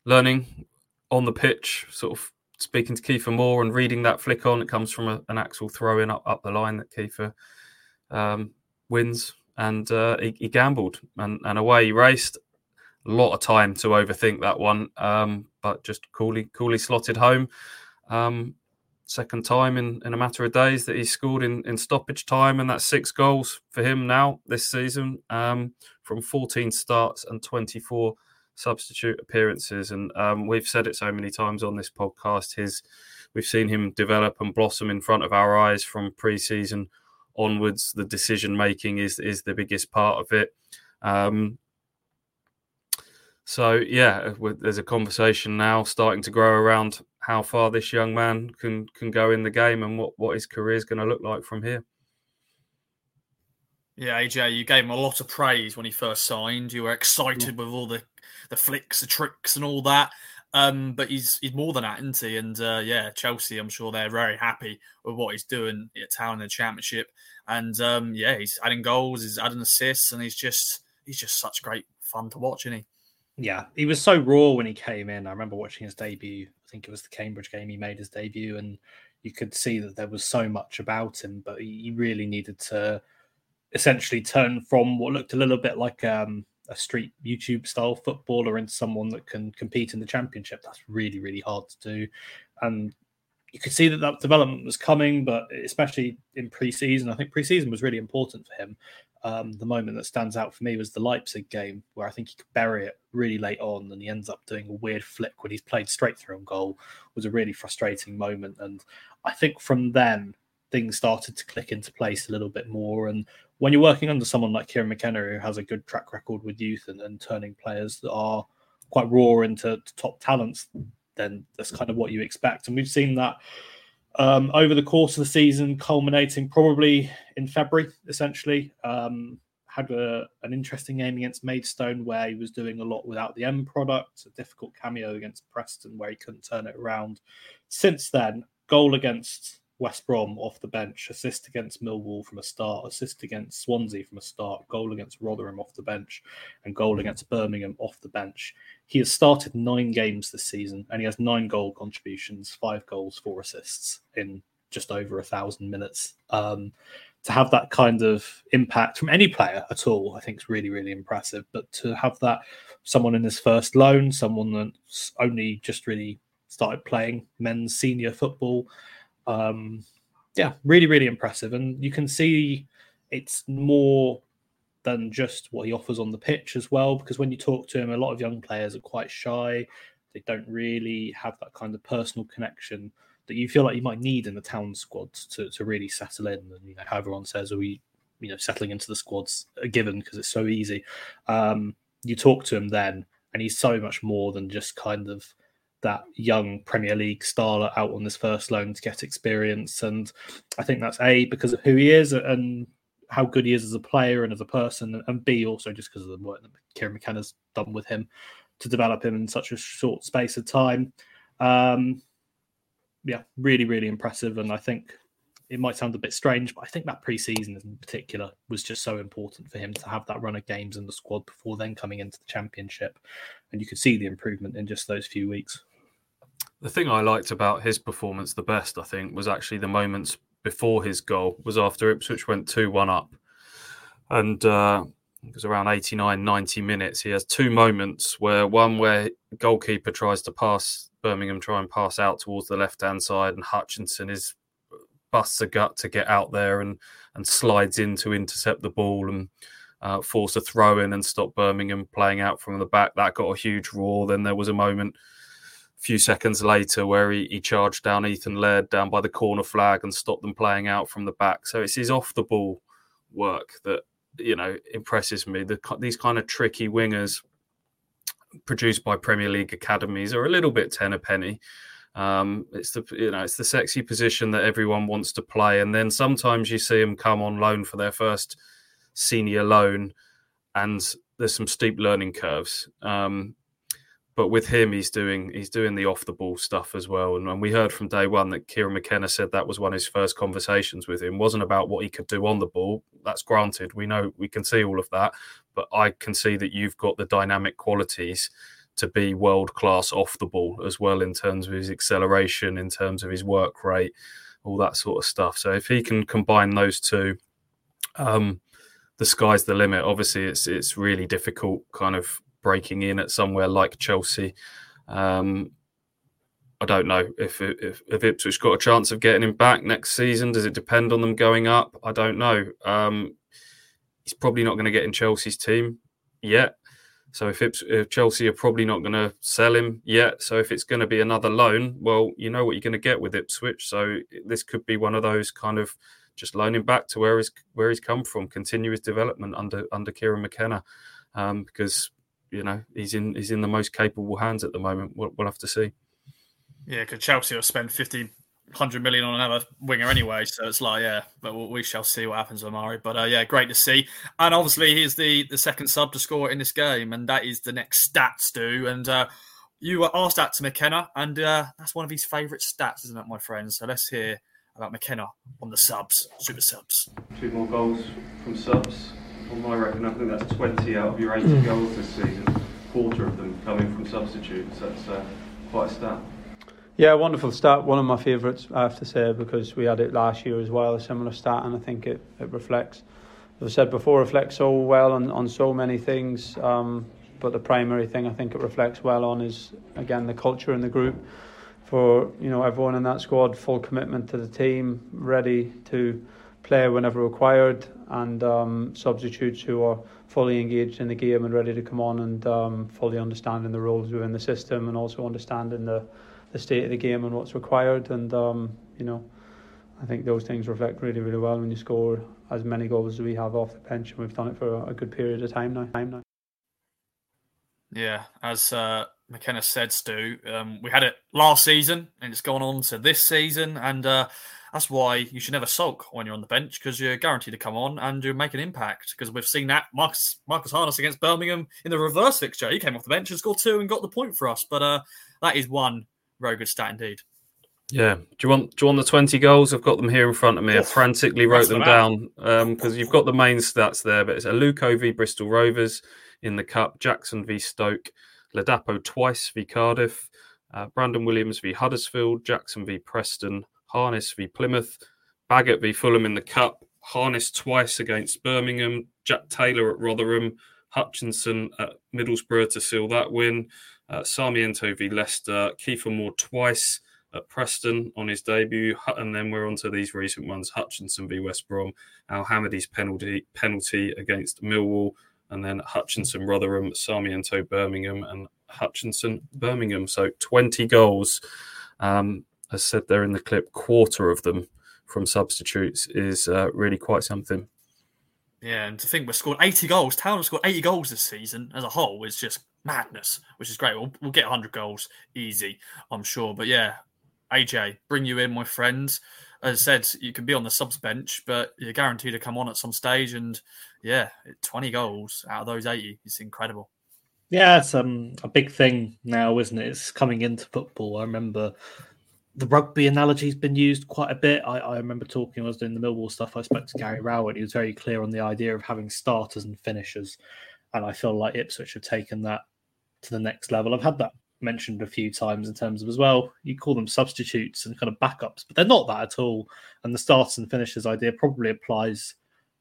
S2: learning on the pitch, sort of speaking to Kiefer Moore and reading that flick on. It comes from a, an Axel throw in up, up the line that Kiefer um, wins, and uh, he, he, gambled and, and away he raced. A lot of time to overthink that one, um, but just coolly coolly slotted home. Um, second time in, in a matter of days that he scored in, in stoppage time, and that's six goals for him now this season um, from 14 starts and 24 substitute appearances. And um, we've said it so many times on this podcast. His we've seen him develop and blossom in front of our eyes from pre-season onwards. The decision making is is the biggest part of it. Um, so yeah, there's a conversation now starting to grow around how far this young man can can go in the game and what what his career is going to look like from here.
S1: Yeah, AJ, you gave him a lot of praise when he first signed. You were excited yeah. with all the the flicks, the tricks, and all that. Um, but he's he's more than that, isn't he? And uh, yeah, Chelsea, I'm sure they're very happy with what he's doing at Town in the Championship. And um, yeah, he's adding goals, he's adding assists, and he's just he's just such great fun to watch, isn't he?
S3: Yeah, he was so raw when he came in. I remember watching his debut. I think it was the Cambridge game he made his debut, and you could see that there was so much about him, but he really needed to essentially turn from what looked a little bit like um, a street YouTube style footballer into someone that can compete in the championship. That's really, really hard to do. And you could see that that development was coming, but especially in pre-season, I think pre-season was really important for him. Um, the moment that stands out for me was the Leipzig game, where I think he could bury it really late on, and he ends up doing a weird flick when he's played straight through on goal. It was a really frustrating moment, and I think from then things started to click into place a little bit more. And when you're working under someone like Kieran McKenna, who has a good track record with youth and, and turning players that are quite raw into top talents, then that's kind of what you expect. And we've seen that um, over the course of the season, culminating probably in February, essentially. Um, had a, an interesting game against Maidstone where he was doing a lot without the end product, a difficult cameo against Preston where he couldn't turn it around. Since then, goal against West Brom off the bench, assist against Millwall from a start, assist against Swansea from a start, goal against Rotherham off the bench, and goal against Birmingham off the bench. He has started nine games this season and he has nine goal contributions, five goals, four assists in just over a thousand minutes. Um, to have that kind of impact from any player at all, I think is really, really impressive. But to have that someone in his first loan, someone that's only just really started playing men's senior football, um, yeah, really, really impressive. And you can see it's more than just what he offers on the pitch as well. Because when you talk to him, a lot of young players are quite shy. They don't really have that kind of personal connection that you feel like you might need in the town squad to, to really settle in. And you know, how everyone says, are we, you know, settling into the squads a given because it's so easy. Um, you talk to him then, and he's so much more than just kind of that young Premier League star out on this first loan to get experience. And I think that's A, because of who he is and how good he is as a player and as a person, and B, also just because of the work that Kieran McKenna's done with him to develop him in such a short space of time. Um, yeah, really, really impressive. And I think it might sound a bit strange, but I think that preseason in particular was just so important for him to have that run of games in the squad before then coming into the championship. And you could see the improvement in just those few weeks.
S2: The thing I liked about his performance the best, I think, was actually the moments before his goal, was after Ipswich went 2 1 up. And uh, it was around 89, 90 minutes. He has two moments where one where goalkeeper tries to pass, Birmingham try and pass out towards the left hand side, and Hutchinson is busts a gut to get out there and, and slides in to intercept the ball and uh, force a throw in and stop Birmingham playing out from the back. That got a huge roar. Then there was a moment few seconds later where he, he charged down Ethan Laird down by the corner flag and stopped them playing out from the back. So it's his off the ball work that you know impresses me. The, these kind of tricky wingers produced by Premier League academies are a little bit ten a penny. Um, it's the you know it's the sexy position that everyone wants to play, and then sometimes you see them come on loan for their first senior loan, and there's some steep learning curves. Um, but with him, he's doing he's doing the off the ball stuff as well. And, and, we heard from day one that Kieran McKenna said that was one of his first conversations with him. wasn't about what he could do on the ball. That's granted. We know we can see all of that, but I can see that you've got the dynamic qualities to be world class off the ball as well in terms of his acceleration, in terms of his work rate, all that sort of stuff. So if he can combine those two. um, the sky's the limit. Obviously, it's it's really difficult, kind of breaking in at somewhere like Chelsea. Um, I don't know if, if if Ipswich got a chance of getting him back next season. Does it depend on them going up? I don't know. Um, he's probably not going to get in Chelsea's team yet. So if, Ips- if Chelsea are probably not going to sell him yet, so if it's going to be another loan, well, you know what you're going to get with Ipswich. So this could be one of those kind of just loan him back to where he's where he's come from, continue his development under under Kieran McKenna, um, because you know he's in he's in the most capable hands at the moment. We'll, we'll have to see.
S1: Yeah, because Chelsea will spend 50, 100 million on another winger anyway. So it's like, yeah, but we shall see what happens with Omari. But uh, yeah, great to see. And obviously, he's the, the second sub to score in this game. And that is the next stats, Stu. And uh, you were asked that to McKenna. And uh, that's one of his favourite stats, isn't it, my friends? So let's hear about McKenna on the subs, super subs.
S2: Two more goals from subs. On my reckon, I think that's 20 out of your 80
S1: Hmm.
S2: goals this season. Quarter of them coming from substitutes. That's uh, quite a stat.
S4: Yeah, wonderful stat. One of my favourites, I have to say, because we had it last year as well, a similar stat, and I think it, it reflects, as I said before, reflects so well on, on so many things. Um, but the primary thing I think it reflects well on is, again, the culture in the group. For you know everyone in that squad, full commitment to the team, ready to play whenever required, and um, substitutes who are fully engaged in the game and ready to come on and um, fully understanding the roles within the system and also understanding the the state of the game and what's required. And um, you know, I think those things reflect really, really well when you score as many goals as we have off the bench, and we've done it for a good period of time now. Time now.
S1: Yeah, as uh, McKenna said, Stu, um, we had it last season and it's gone on to this season. And uh, that's why you should never sulk when you're on the bench because you're guaranteed to come on and you make an impact. Because we've seen that Marcus, Marcus Harness against Birmingham in the reverse fixture. He came off the bench and scored two and got the point for us. But uh, that is one very good stat indeed.
S2: Yeah. Do you want do you want the twenty goals? I've got them here in front of me. I frantically wrote them down because you've got the main stats there. But it's Aluko v Bristol Rovers in the cup, Jackson v Stoke, Ladapo twice v Cardiff, uh, Brandon Williams v Huddersfield, Jackson v Preston, Harness v Plymouth, Baggott v Fulham in the cup, Harness twice against Birmingham, Jack Taylor at Rotherham, Hutchinson at Middlesbrough to seal that win, uh, Sarmiento v Leicester, Kiefer Moore twice at Preston on his debut, and then we're on to these recent ones: Hutchinson v West Brom, Al Hamadi's penalty penalty against Millwall, and then Hutchinson Rotherham, Sarmiento Birmingham, and Hutchinson Birmingham. So 20 goals. Um, as said there in the clip, quarter of them from substitutes is uh, really quite something.
S1: Yeah, and to think we've scored 80 goals, Town have scored 80 goals this season as a whole is just madness, which is great. We'll, we'll get 100 goals easy, I'm sure. But yeah, AJ, bring you in, my friends. As I said, you can be on the subs bench, but you're guaranteed to come on at some stage. And yeah, 20 goals out of those 80 is incredible.
S3: Yeah, it's um, a big thing now, isn't it? It's coming into football. I remember the rugby analogy's been used quite a bit. I, I remember talking, I was doing the Millwall stuff. I spoke to Gary Rowett. He was very clear on the idea of having starters and finishers. And I feel like Ipswich have taken that to the next level. I've had that mentioned a few times in terms of as well, you call them substitutes and kind of backups, but they're not that at all. And the starters and finishers idea probably applies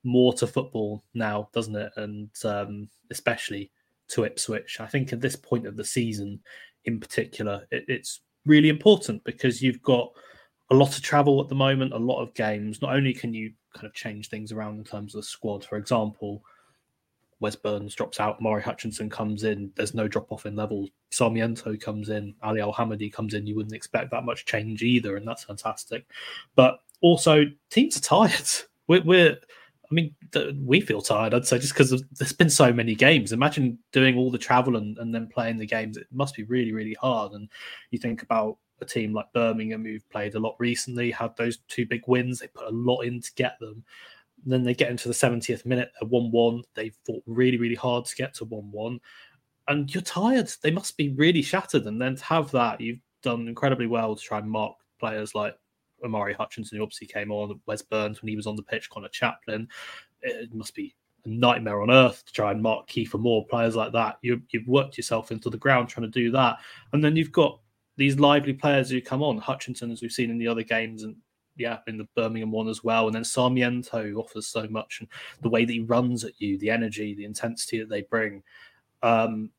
S3: more to football now, doesn't it? And um, especially to Ipswich. I think at this point of the season, in particular, it, it's really important because you've got a lot of travel at the moment, a lot of games. Not only can you kind of change things around in terms of the squad, for example, Wes Burns drops out, Omari Hutchinson comes in, there's no drop off in level. Sarmiento comes in, Ali Al Hamadi comes in. You wouldn't expect that much change either, and that's fantastic. But also, teams are tired. We're, we're I mean, we feel tired, I'd say, just because there's been so many games. Imagine doing all the travel and, and then playing the games. It must be really, really hard. And you think about a team like Birmingham, who've played a lot recently, had those two big wins. They put a lot in to get them. And then they get into the 70th minute, a 1 1. They fought really, really hard to get to 1 1. And you're tired. They must be really shattered. And then to have that, you've done incredibly well to try and mark players like Omari Hutchinson, who obviously came on, Wes Burns when he was on the pitch, Conor Chaplin. It must be a nightmare on earth to try and mark Kiefer Moore players like that. You, you've worked yourself into the ground trying to do that. And then you've got these lively players who come on, Hutchinson, as we've seen in the other games, and yeah, in the Birmingham one as well. And then Sarmiento offers so much, and the way that he runs at you, the energy, the intensity that they bring, um,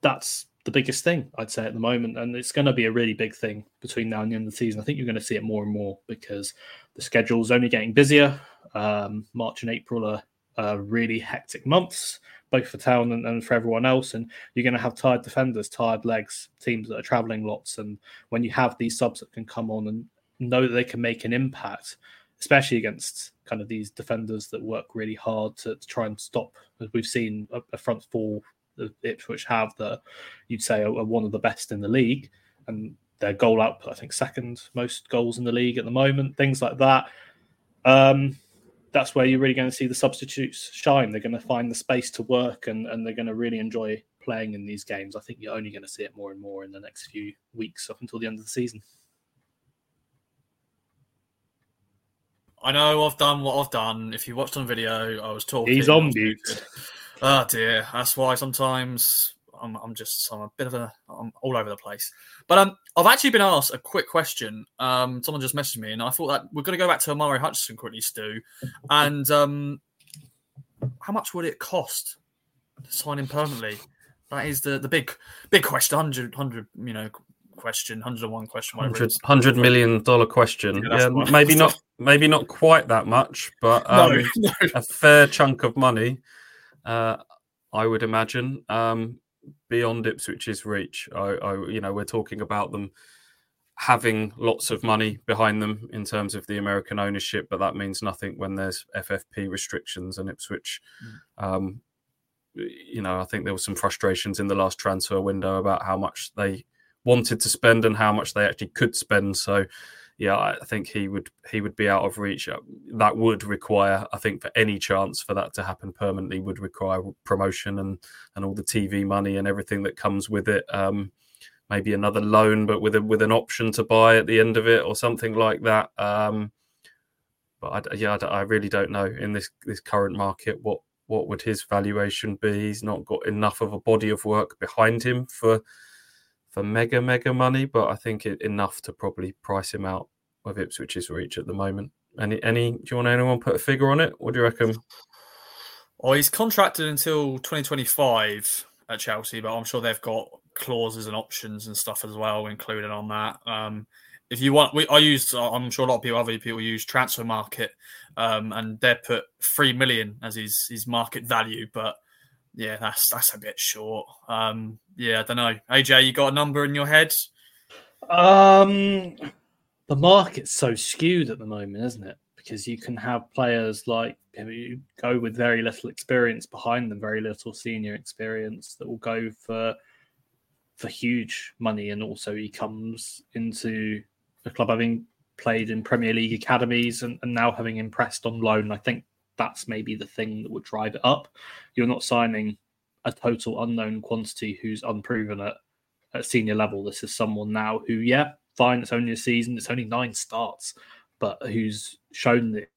S3: that's the biggest thing I'd say at the moment, and it's going to be a really big thing between now and the end of the season. I think you're going to see it more and more because the schedule is only getting busier. Um, March and April are, are, really hectic months, both for town and, and for everyone else, and you're going to have tired defenders, tired legs, teams that are travelling lots, and when you have these subs that can come on and know that they can make an impact, especially against kind of these defenders that work really hard to, to try and stop, as we've seen a, a front four the Ipswich have that you'd say are, are one of the best in the league, and their goal output, I think, second most goals in the league at the moment. Things like that. Um, that's where you're really going to see the substitutes shine. They're going to find the space to work, and, and they're going to really enjoy playing in these games. I think you're only going to see it more and more in the next few weeks up until the end of the season.
S1: I know I've done what I've done. If you watched on video, I was talking.
S3: He's on mute.
S1: Oh dear, that's why sometimes I'm, I'm just I'm a bit of a I'm all over the place. But um, I've actually been asked a quick question. Um, someone just messaged me, and I thought that we're going to go back to Omari Hutchinson quickly, Stu. And um, how much would it cost to sign him permanently? That is the the big big question. 100, 100 you know question, hundred and one question, whatever.
S2: Hundred, hundred million dollar question. Yeah, yeah maybe not, maybe not quite that much, but um, no, no. a fair chunk of money uh, I would imagine, um, beyond Ipswich's reach. I, I, you know, we're talking about them having lots of money behind them in terms of the American ownership, but that means nothing when there's FFP restrictions and Ipswich. Mm. Um, you know, I think there were some frustrations in the last transfer window about how much they wanted to spend and how much they actually could spend. So, yeah, I think he would he would be out of reach. Uh, that would require, I think, for any chance for that to happen permanently, would require promotion and and all the TV money and everything that comes with it. Um, maybe another loan, but with a with an option to buy at the end of it or something like that. Um, but I, yeah, I, I really don't know in this this current market what what would his valuation be. He's not got enough of a body of work behind him for for mega mega money, but I think it, enough to probably price him out with Ipswich's reach at the moment. Any any? Do you want anyone put a figure on it? What do you reckon?
S1: Well, he's contracted until 2025 at Chelsea, but I'm sure they've got clauses and options and stuff as well included on that. Um, if you want, we, I use. I'm sure a lot of people, other people use Transfermarkt, um, and they put three million as his his market value, but yeah, that's that's a bit short. Um, yeah, I don't know. AJ, you got a number in your head?
S3: Um, the market's so skewed at the moment, isn't it? Because you can have players like you go with very little experience behind them, very little senior experience that will go for for huge money, and also he comes into the club having played in Premier League academies and, and now having impressed on loan. I think that's maybe the thing that would drive it up. You're not signing a total unknown quantity who's unproven at, at senior level. This is someone now who, yeah, fine, it's only a season, it's only nine starts, but who's shown that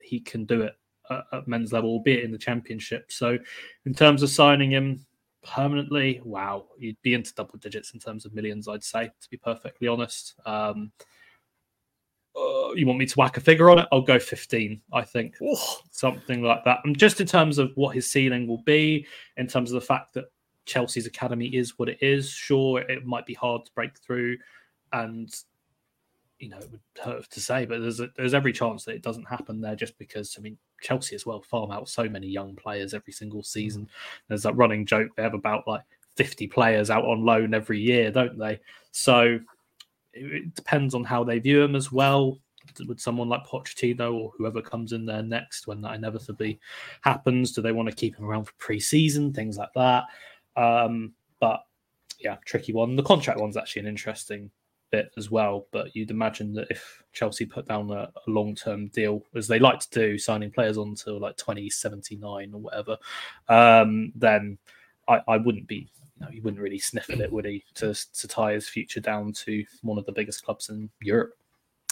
S3: he can do it at, at men's level, albeit in the championship. So, in terms of signing him permanently, wow, you'd be into double digits in terms of millions, I'd say, to be perfectly honest. Um, uh, you want me to whack a figure on it? I'll go 15, I think. Something like that. And just in terms of what his ceiling will be, in terms of the fact that Chelsea's academy is what it is, sure, it might be hard to break through. And, you know, it would hurt to say, but there's, a, there's every chance that it doesn't happen there just because, I mean, Chelsea as well farm out so many young players every single season. There's that running joke they have about like 50 players out on loan every year, don't they? So, it depends on how they view him as well. With someone like Pochettino or whoever comes in there next, when that inevitably happens, do they want to keep him around for pre-season, things like that? Um, but yeah, tricky one. The contract one's actually an interesting bit as well. But you'd imagine that if Chelsea put down a, a long term deal, as they like to do, signing players on until like 2079 or whatever, um, then I, I, wouldn't be know, he wouldn't really sniff at it, would he, to, to tie his future down to one of the biggest clubs in Europe?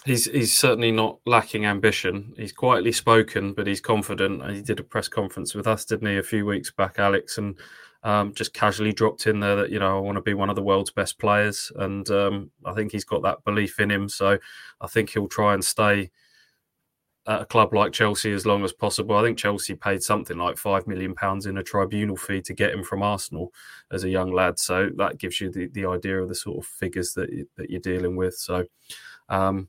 S2: He's he's certainly not lacking ambition. He's quietly spoken, but he's confident. He did a press conference with us, didn't he, a few weeks back, Alex, and um, just casually dropped in there that you know I want to be one of the world's best players, and um, I think he's got that belief in him. So I think he'll try and stay at a club like Chelsea as long as possible. I think Chelsea paid something like five million pounds in a tribunal fee to get him from Arsenal as a young lad. So that gives you the, the idea of the sort of figures that you, that you're dealing with. So um,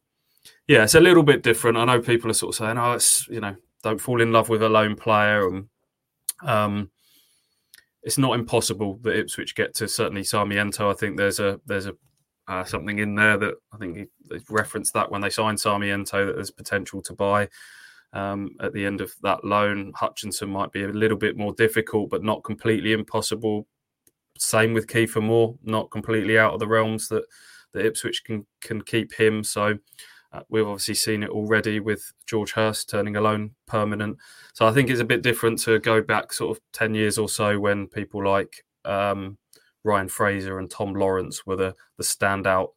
S2: yeah, it's a little bit different. I know people are sort of saying, "Oh, it's you know, don't fall in love with a loan player," and um, it's not impossible that Ipswich get to certainly Sarmiento. I think there's a there's a uh, something in there that I think he, they referenced that when they signed Sarmiento that there's potential to buy um, at the end of that loan. Hutchinson might be a little bit more difficult, but not completely impossible. Same with Kiefer Moore, not completely out of the realms that that Ipswich can can keep him. So uh, we've obviously seen it already with George Hirst turning a loan permanent. So I think it's a bit different to go back sort of ten years or so when people like um, Ryan Fraser and Tom Lawrence were the the standout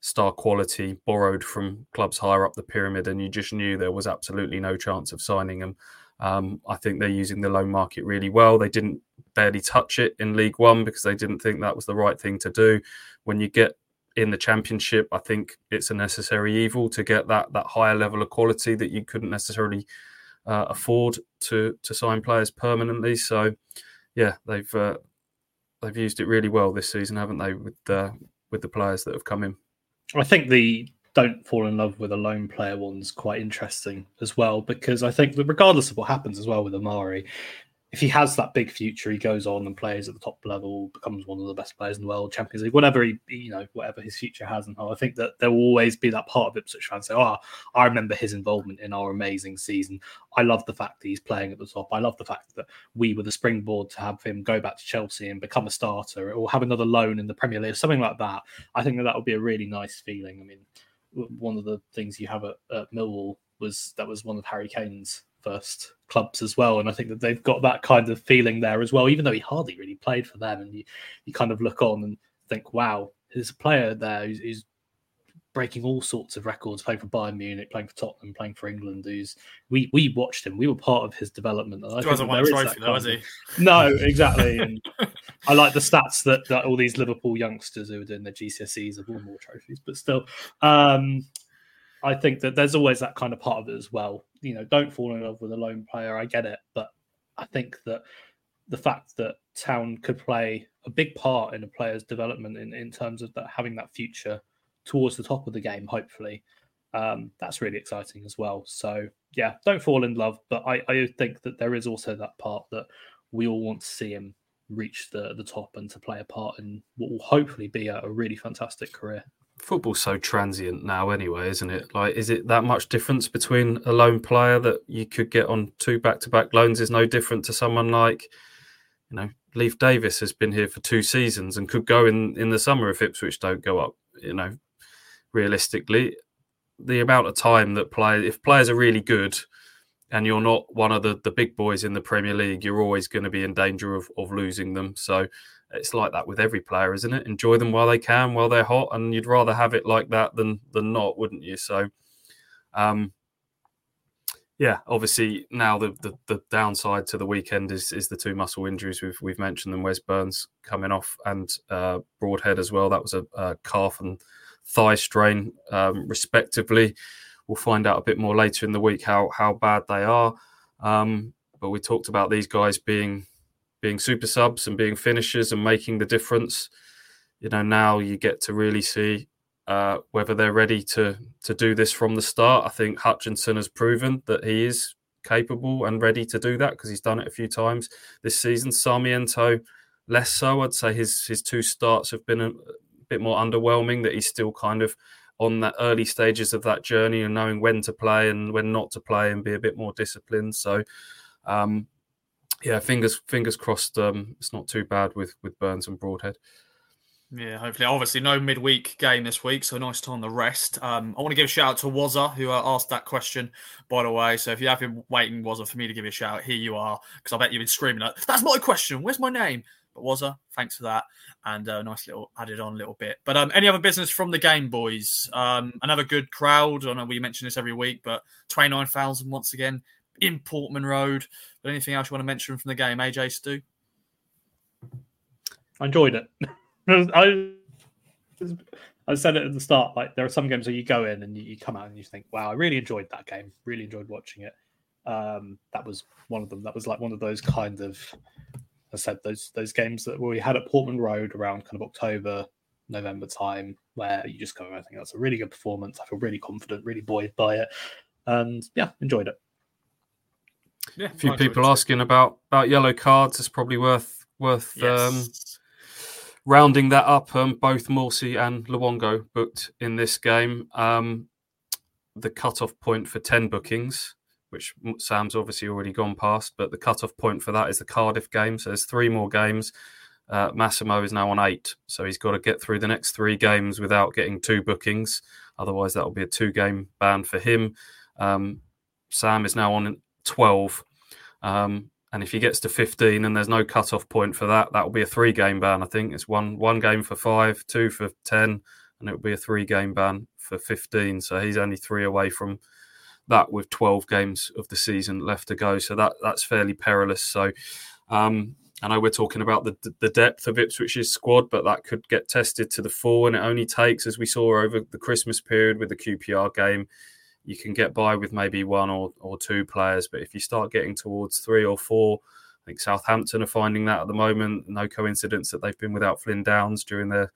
S2: star quality borrowed from clubs higher up the pyramid, and you just knew there was absolutely no chance of signing them. Um, I think they're using the loan market really well. They didn't barely touch it in League One because they didn't think that was the right thing to do. When you get in the Championship, I think it's a necessary evil to get that that higher level of quality that you couldn't necessarily uh, afford to to sign players permanently. So, yeah, they've uh, they've used it really well this season, haven't they? With the with the players that have come in.
S3: I think the don't fall in love with a loan player one's quite interesting as well because I think that regardless of what happens as well with Omari, if he has that big future, he goes on and plays at the top level, becomes one of the best players in the world, Champions League, whatever he, you know, whatever his future has. And I think that there will always be that part of Ipswich fans say, "Oh, I remember his involvement in our amazing season. I love the fact that he's playing at the top. I love the fact that we were the springboard to have him go back to Chelsea and become a starter, or have another loan in the Premier League, something like that." I think that that would be a really nice feeling. I mean, one of the things you have at, at Millwall was that was one of Harry Kane's first clubs as well. And I think that they've got that kind of feeling there as well, even though he hardly really played for them. And you, you kind of look on and think, wow, there's a player there who's, who's breaking all sorts of records, playing for Bayern Munich, playing for Tottenham, playing for England. Who's we we watched him, we were part of his development.
S1: And I hasn't won a trophy, though, has he?
S3: No, exactly. and I like the stats that, that all these Liverpool youngsters who are doing their GCSEs have won more trophies, but still, um, I think that there's always that kind of part of it as well. You know, don't fall in love with a loan player. I get it, but I think that the fact that Town could play a big part in a player's development in, in terms of that having that future towards the top of the game, hopefully, um, that's really exciting as well. So yeah, don't fall in love, but I, I think that there is also that part that we all want to see him reach the the top and to play a part in what will hopefully be a, a really fantastic career
S2: football's so transient now anyway isn't it? Like is it that much difference between a loan player that you could get on two back-to-back loans is no different to someone like you know Leif Davis has been here for two seasons and could go in in the summer if ipswich don't go up you know realistically? The amount of time that play if players are really good and you're not one of the the big boys in the premier league you're always going to be in danger of, of losing them. So it's like that with every player, isn't it? Enjoy them while they can, while they're hot, and you'd rather have it like that than than not, wouldn't you? So, um, yeah, obviously now the, the, the downside to the weekend is is the two muscle injuries we've we've mentioned them. Wes Burns coming off and uh, Broadhead as well. That was a, a calf and thigh strain, um, respectively. We'll find out a bit more later in the week how how bad they are. Um, but we talked about these guys being being super subs and being finishers and making the difference. You know, now you get to really see uh, whether they're ready to to do this from the start. I think Hutchinson has proven that he is capable and ready to do that because he's done it a few times this season. Sarmiento, less so. I'd say his his two starts have been a, bit more underwhelming. That he's still kind of on that early stages of that journey and knowing when to play and when not to play and be a bit more disciplined. So. Um, yeah, fingers fingers crossed. Um, it's not too bad with with Burns and Broadhead.
S1: Yeah, hopefully. Obviously, no midweek game this week, so nice time to rest. Um, I want to give a shout out to Wazza, who uh, asked that question, by the way. So if you have been waiting, Wazza, for me to give you a shout, here you are, because I bet you've been screaming, like, that's my question. Where's my name? but Wazza thanks for that and a nice little added on little bit. But um, any other business from the game, boys? Um, another good crowd. I know we mention this every week, but twenty nine thousand once again in Portman Road. But anything else you want to mention from the game, AJ Stu?
S3: I enjoyed it. I I said it at the start. Like there are some games where you go in and you, come out and you think, "Wow, I really enjoyed that game. Really enjoyed watching it." Um, that was one of them. That was like one of those kind of, I said those those games that we had at Portman Road around kind of October, November time, where you just go, "I think that's a really good performance. I feel really confident, really buoyed by it." And yeah, enjoyed it.
S2: Yeah, a few people asking about about yellow cards. It's probably worth worth yes. um, rounding that up. Um, both Morsy and Luongo booked in this game. Um, the cutoff point for ten bookings, which Sam's obviously already gone past, but the cutoff point for that is the Cardiff game. So there's three more games. Uh, Massimo is now on eight, so he's got to get through the next three games without getting two bookings. Otherwise, that will be a two-game ban for him. Um, Sam is now on 12. Um, and if he gets to 15 and there's no cut-off point for that, that will be a three-game ban. I think it's one one game for five, two for 10, and it will be a three-game ban for 15. So he's only three away from that with 12 games of the season left to go. So that that's fairly perilous. So um, I know we're talking about the the depth of Ipswich's squad, but that could get tested to the full, and it only takes, as we saw over the Christmas period with the QPR game, you can get by with maybe one or, or two players. But if you start getting towards three or four, I think Southampton are finding that at the moment. No coincidence that they've been without Flynn Downes during their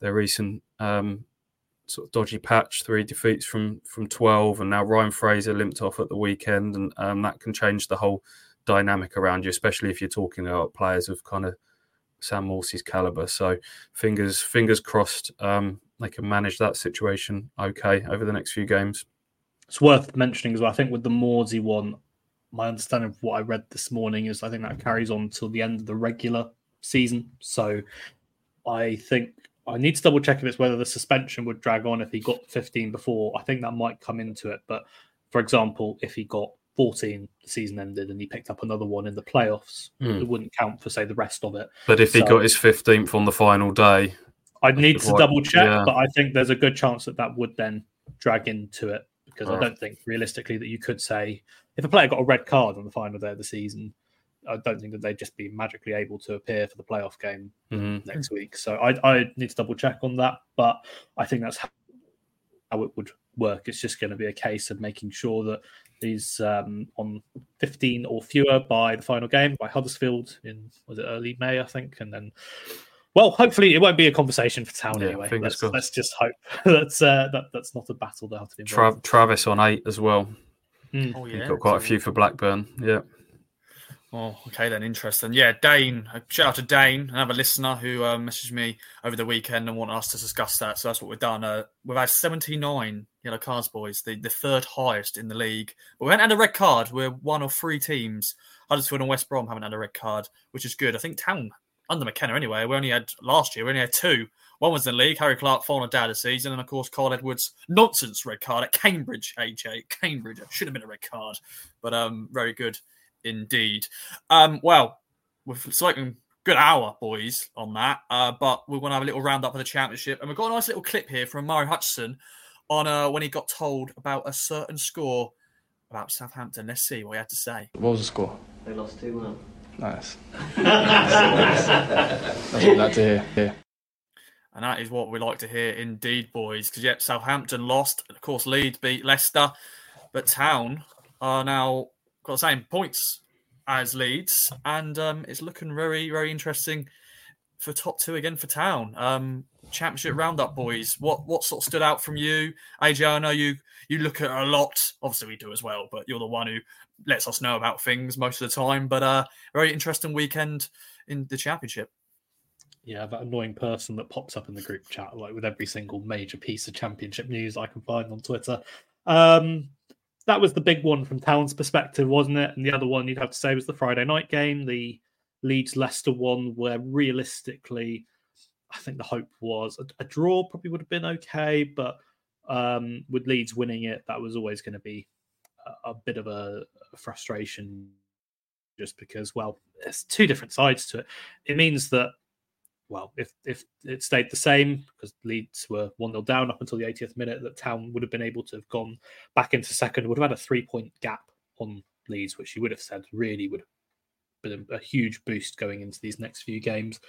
S2: their recent um, sort of dodgy patch, three defeats from from twelve, and now Ryan Fraser limped off at the weekend, and um, that can change the whole dynamic around you, especially if you're talking about players of kind of Sam Morsy's caliber. So fingers fingers crossed um, they can manage that situation okay over the next few games.
S3: It's worth mentioning as well. I think with the Morsy one, my understanding of what I read this morning is I think that carries on till the end of the regular season. So I think I need to double check if it's whether the suspension would drag on if he got 15 before. I think that might come into it. But for example, if he got 14, the season ended, and he picked up another one in the playoffs, mm. it wouldn't count for say the rest of it.
S2: But if so, he got his 15th on the final day,
S3: I'd need to double check. Yeah. But I think there's a good chance that that would then drag into it because I don't think realistically that you could say if a player got a red card on the final day of the season, I don't think that they'd just be magically able to appear for the playoff game mm-hmm. next week. So I, I need to double check on that, but I think that's how it would work. It's just going to be a case of making sure that he's um, on 15 or fewer by the final game by Huddersfield in was it early May, I think, and then well, hopefully it won't be a conversation for town yeah, anyway. Let's, let's, just hope that's uh, that that's not a battle they'll have to be.
S2: Tra- Travis on eight as well. Mm. Oh yeah, got quite a few for Blackburn. Yeah.
S1: Oh, okay then. Interesting. Yeah, Dane. Shout out to Dane, another listener who uh, messaged me over the weekend and wanted us to discuss that. So that's what we've done. Uh, we've had 79 yellow cards, boys, the, the third highest in the league. But we haven't had a red card. We're one of three teams. Huddersfield and West Brom haven't had a red card, which is good. I think Town under McKenna anyway. We only had last year, we only had two. One was in the league, Harry Clarke falling down the season, and of course Kyle Edwards nonsense red card at Cambridge. AJ Cambridge it should have been a red card, but um, very good indeed. Um, well, we've spoken good hour, boys, on that. Uh, but we're going to have a little roundup of the championship, and we've got a nice little clip here from Omari Hutchinson on uh, when he got told about a certain score about Southampton. Let's see what he had to say.
S5: What was the score?
S6: They lost two one.
S5: Nice. That's what we like to hear. Yeah.
S1: And that is what we like to hear indeed, boys. Because, yep, Southampton lost. Of course, Leeds beat Leicester. But Town are now got the same points as Leeds. And um, it's looking very, very interesting for top two again for Town. Um, championship roundup, boys. What what sort of stood out from you, AJ? I know you you look at a lot. Obviously, we do as well, but you're the one who lets us know about things most of the time. But uh, very interesting weekend in the championship.
S3: Yeah, that annoying person that pops up in the group chat, like with every single major piece of championship news I can find on Twitter. Um, that was the big one from Town's perspective, wasn't it? And the other one you'd have to say was the Friday night game, the Leeds Leicester one, where realistically, I think the hope was a, a draw probably would have been okay, but um, with Leeds winning it, that was always going to be a, a bit of a, frustration just because, well, there's two different sides to it. It means that well, if if it stayed the same because Leeds were one 0 down up until the 80th minute, that Town would have been able to have gone back into second, would have had a three point gap on Leeds, which you would have said really would have been a, a huge boost going into these next few games.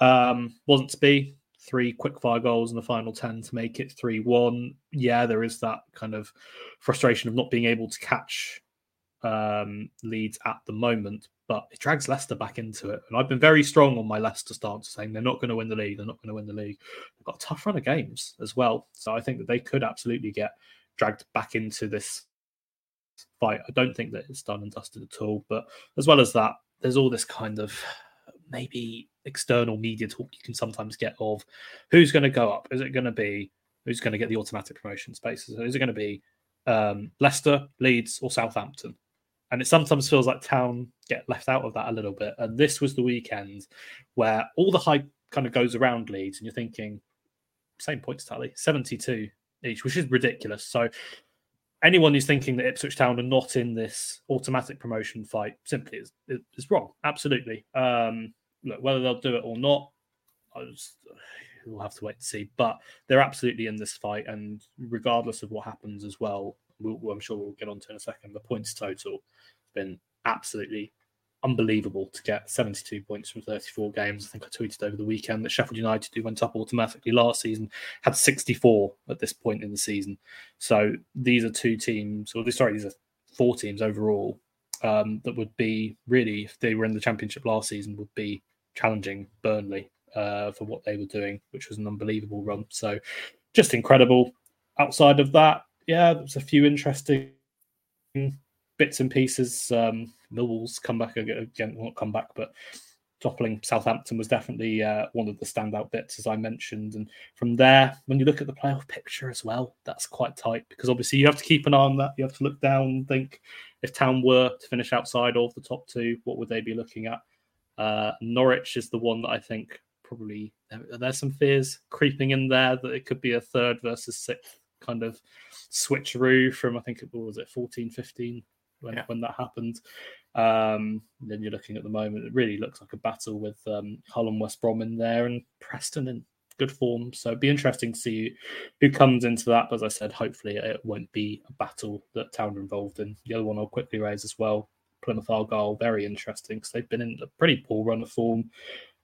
S3: Um, wasn't to be three quick fire goals in the final 10 to make it 3 1. Yeah, there is that kind of frustration of not being able to catch um, at the moment, but it drags Leicester back into it. And I've been very strong on my Leicester stance, saying they're not going to win the league. They're not going to win the league. They've got a tough run of games as well. So I think that they could absolutely get dragged back into this fight. I don't think that it's done and dusted at all. But as well as that, there's all this kind of maybe external media talk you can sometimes get of who's going to go up. Is it going to be who's going to get the automatic promotion spaces? Is it going to be um, Leicester, Leeds, or Southampton? And it sometimes feels like Town get left out of that a little bit. And this was the weekend where all the hype kind of goes around Leeds, and you're thinking, same points tally, 72 each, which is ridiculous. So anyone who's thinking that Ipswich Town are not in this automatic promotion fight simply is, is wrong. Absolutely. Um, look, whether they'll do it or not, was, we'll have to wait to see. But they're absolutely in this fight, and regardless of what happens as well, we'll, I'm sure we'll get onto in a second. The points total has been absolutely unbelievable to get 72 points from 34 games. I think I tweeted over the weekend that Sheffield United, who went up automatically last season, had 64 at this point in the season. So these are two teams, or sorry, these are four teams overall um, that would be really, if they were in the Championship last season, would be challenging Burnley uh, for what they were doing, which was an unbelievable run. So just incredible. Outside of that, yeah, there's a few interesting bits and pieces. Um, Millwall's come back again, not come back, but toppling Southampton was definitely uh, one of the standout bits, as I mentioned. And from there, when you look at the playoff picture as well, that's quite tight because obviously you have to keep an eye on that. You have to look down and think if Town were to finish outside of the top two, what would they be looking at? Uh, Norwich is the one that I think probably there's some fears creeping in there that it could be a third versus sixth kind of switcheroo from I think it was it 14 15 when, yeah. when that happened. Um, then you're looking at the moment, it really looks like a battle with um, Hull and West Brom in there and Preston in good form. So it'd be interesting to see who comes into that. But as I said, hopefully it won't be a battle that Town are involved in. The other one I'll quickly raise as well Plymouth Argyle, very interesting because they've been in a pretty poor run of form.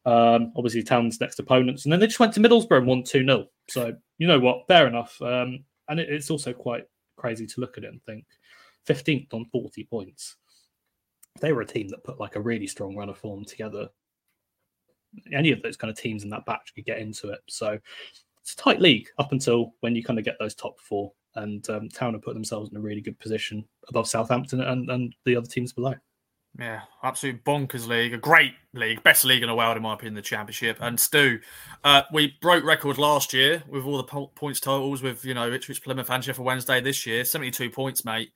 S3: Um, obviously, Town's next opponents, and then they just went to Middlesbrough and won 2 0. So, you know what? Fair enough. Um, and it, it's also quite crazy to look at it and think 15th on 40 points. they were a team that put like a really strong run of form together, any of those kind of teams in that batch could get into it. So it's a tight league up until when you kind of get those top four. And um, Town have put themselves in a really good position above Southampton and, and the other teams below.
S1: Yeah, absolute bonkers league, a great league, best league in the world in my opinion, the championship. And Stu, uh, we broke record last year with all the po- points totals with you know Ipswich, Plymouth, and Sheffield Wednesday this year, seventy-two points, mate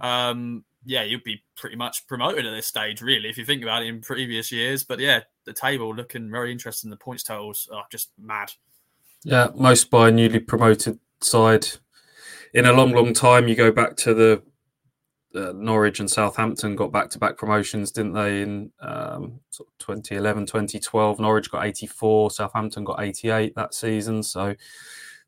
S1: um, yeah, you'd be pretty much promoted at this stage, really, if you think about it in previous years. But yeah, the table looking very interesting. The points totals are just mad.
S2: Yeah, most by a newly promoted side in a long, long time. You go back to the uh, Norwich and Southampton got back to back promotions, didn't they? In um, sort of 2011, 2012, Norwich got 84, Southampton got 88 that season. So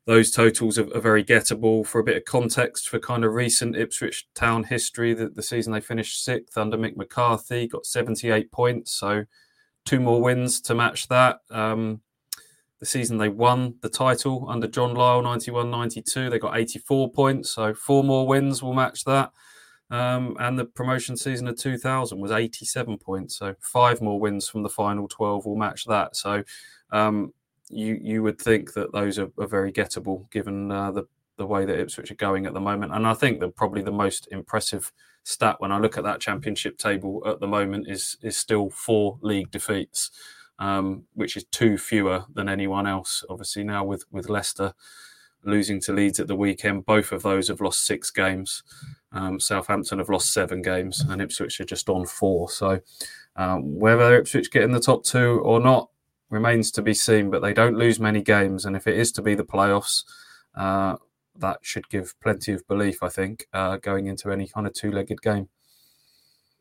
S2: those totals are, are, very gettable. For a bit of context for kind of recent Ipswich Town history, that the season they finished sixth under Mick McCarthy, got 78 points, so two more wins to match that. Um, the season they won the title under John Lyall, 91 92, they got 84 points, so four more wins will match that. Um, and the promotion season of 2000 was 87 points, so five more wins from the final 12 will match that. So, um, you you would think that those are, are very gettable given uh, the the way that Ipswich are going at the moment. And I think that probably the most impressive stat when I look at that championship table at the moment is is still four league defeats, um, which is two fewer than anyone else. Obviously now with with Leicester losing to Leeds at the weekend, both of those have lost six games. Um, Southampton have lost seven games, and Ipswich are just on four. So um, whether Ipswich get in the top two or not, remains to be seen, but they don't lose many games. And if it is to be the playoffs, uh, that should give plenty of belief, I think, uh, going into any kind of two legged game.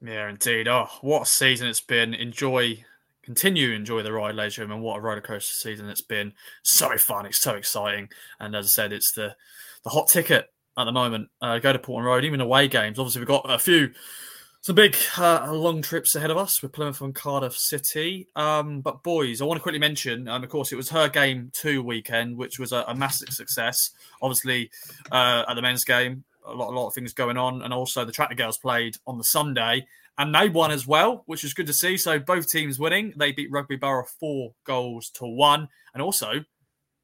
S1: Yeah, indeed. Oh, what a season it's been. Enjoy, continue to enjoy the ride, leisure, and what a roller coaster season it's been. So fun. It's so exciting. And as I said, it's the the hot ticket at the moment. Uh, go to Portman Road, even away games. Obviously, we've got a few some big uh, long trips ahead of us with Plymouth and Cardiff City. Um, but boys, I want to quickly mention, and of course, it was Her Game Too weekend, which was a, a massive success. Obviously, uh, at the men's game, a lot, a lot of things going on, and also the Tractor Girls played on the Sunday, and they won as well, which was good to see. So both teams winning. They beat Rugby Borough four goals to one, and also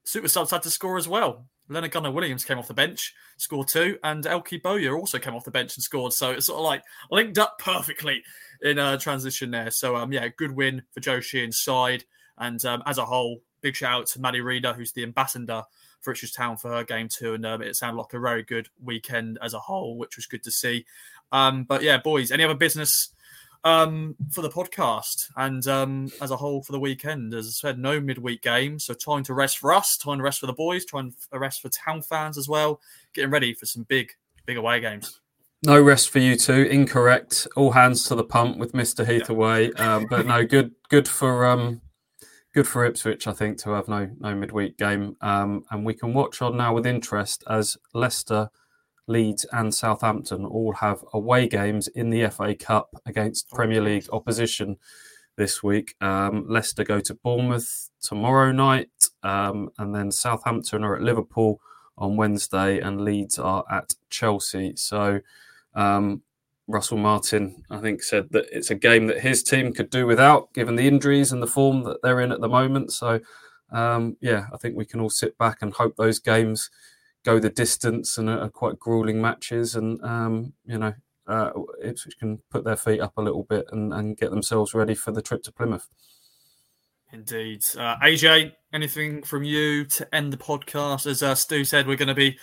S1: Super Subs had to score as well. Lenna Gunning-Williams came off the bench, scored two, and Elkie Bowyer also came off the bench and scored. So it's sort of like linked up perfectly in a transition there. So um, yeah, good win for Joe Sheehan's side, and um, as a whole, big shout out to Maddie Reader, who's the ambassador for Town for her game too, and um, it sounded like a very good weekend as a whole, which was good to see. Um, but yeah, boys, any other business um, for the podcast and um, as a whole for the weekend. As I said, no midweek game, so time to rest for us, time to rest for the boys, time to rest for town fans as well, getting ready for some big, big away games.
S2: No rest for you two. Incorrect. All hands to the pump with Mister Heath yeah. away. Um, but no, good, good for um, good for Ipswich, I think, to have no no midweek game, um, and we can watch on now with interest as Leicester Leeds, and Southampton all have away games in the FA Cup against Premier League opposition this week. Um, Leicester go to Bournemouth tomorrow night, um, and then Southampton are at Liverpool on Wednesday, and Leeds are at Chelsea. So, um, Russell Martin, I think, said that it's a game that his team could do without, given the injuries and the form that they're in at the moment. So, um, yeah, I think we can all sit back and hope those games go the distance and are quite grueling matches. And um, you know, uh, Ipswich can put their feet up a little bit and, and get themselves ready for the trip to Plymouth.
S1: Indeed, uh, AJ. Anything from you to end the podcast? As uh, Stu said, we're going to be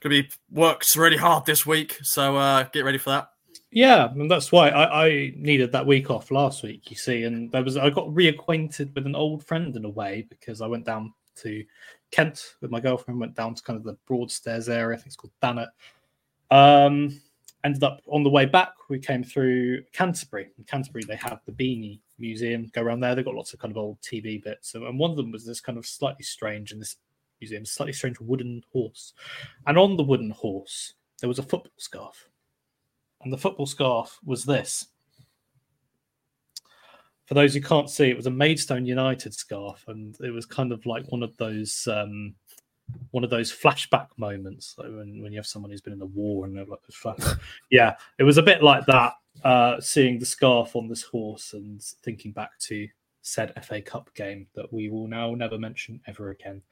S1: going to be worked really hard this week, so uh, get ready for that.
S3: Yeah, and that's why I, I, needed that week off last week. You see, and there was I got reacquainted with an old friend in a way because I went down to Kent with my girlfriend, went down to kind of the Broadstairs area. I think it's called Thanet. Um, ended up on the way back, we came through Canterbury. In Canterbury, they have the Beaney Museum. Go around there, they've got lots of kind of old TV bits. And one of them was this kind of slightly strange in this museum, slightly strange wooden horse. And on the wooden horse, there was a football scarf. And the football scarf was this for those who can't see, it was a Maidstone United scarf, and it was kind of like one of those um, one of those flashback moments like when, when you have someone who's been in the war and they're like flashback. yeah, it was a bit like that. Uh, seeing the scarf on this horse and thinking back to said FA Cup game that we will now never mention ever again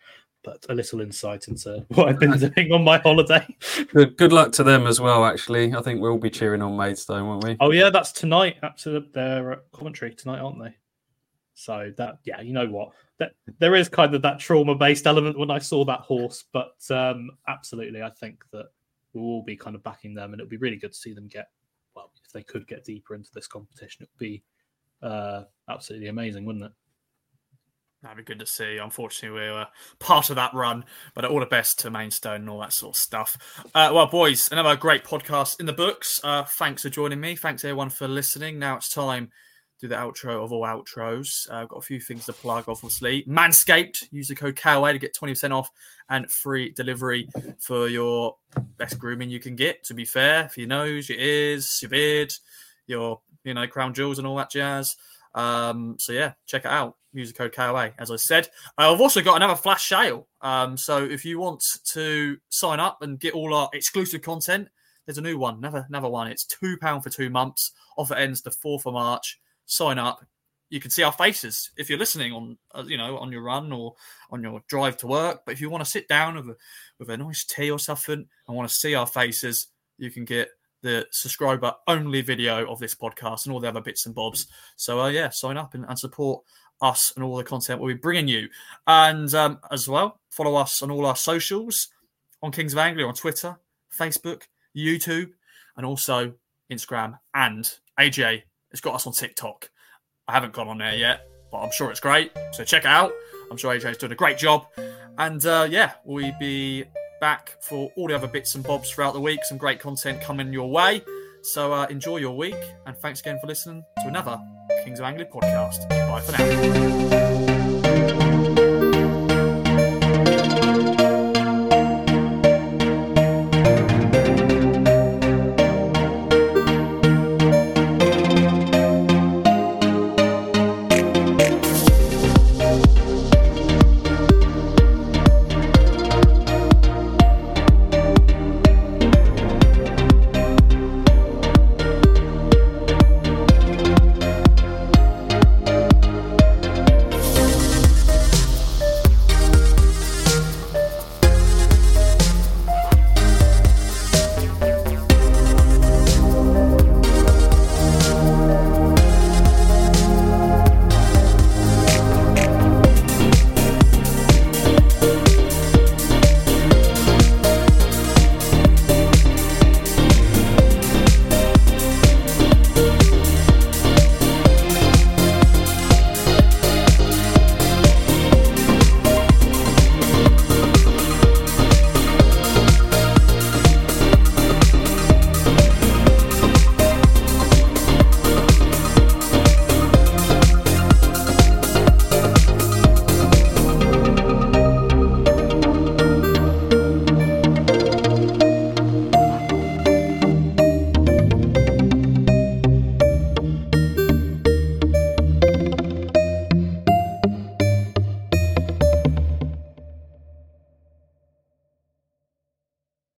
S3: but a little insight into what I've been doing on my holiday.
S2: good, good luck to them as well. Actually, I think we'll be cheering on Maidstone, won't we?
S3: Oh yeah, that's tonight. Absolutely, their commentary tonight, aren't they? So that yeah, you know what? That there is kind of that trauma-based element when I saw that horse, but um, absolutely, I think that we'll all be kind of backing them, and it'll be really good to see them get well. If they could get deeper into this competition, it would be uh, absolutely amazing, wouldn't it?
S1: That'd be good to see. Unfortunately, we were part of that run, but all the best to Maidstone and all that sort of stuff. Uh, well, boys, another great podcast in the books. Uh, thanks for joining me. Thanks everyone for listening. Now it's time to do the outro of all outros. Uh, I've got a few things to plug, obviously. Manscaped, use the code KOA to get 20% off and free delivery for your best grooming you can get, to be fair, for your nose, your ears, your beard, your, you know, crown jewels and all that jazz. Um, so yeah, check it out. Use the code KOA, as I said. I've also got another flash sale. Um, so if you want to sign up and get all our exclusive content, there's a new one, another another one. It's two pound for two months. Offer ends the fourth of March. Sign up. You can see our faces if you're listening on, uh, you know, on your run or on your drive to work. But if you want to sit down with a with a nice tea or something and want to see our faces, you can get the subscriber only video of this podcast and all the other bits and bobs. So, uh, yeah, sign up and, and support us and all the content we'll be bringing you. And um, as well, follow us on all our socials on Kings of Anglia on Twitter, Facebook, YouTube, and also Instagram. And AJ has got us on TikTok. I haven't gone on there yet, but I'm sure it's great. So check it out. I'm sure AJ's doing a great job. And uh, yeah, we'll be back for all the other bits and bobs throughout the week. Some great content coming your way. So uh, enjoy your week, and thanks again for listening to another Kings of Anglia podcast. Bye for now.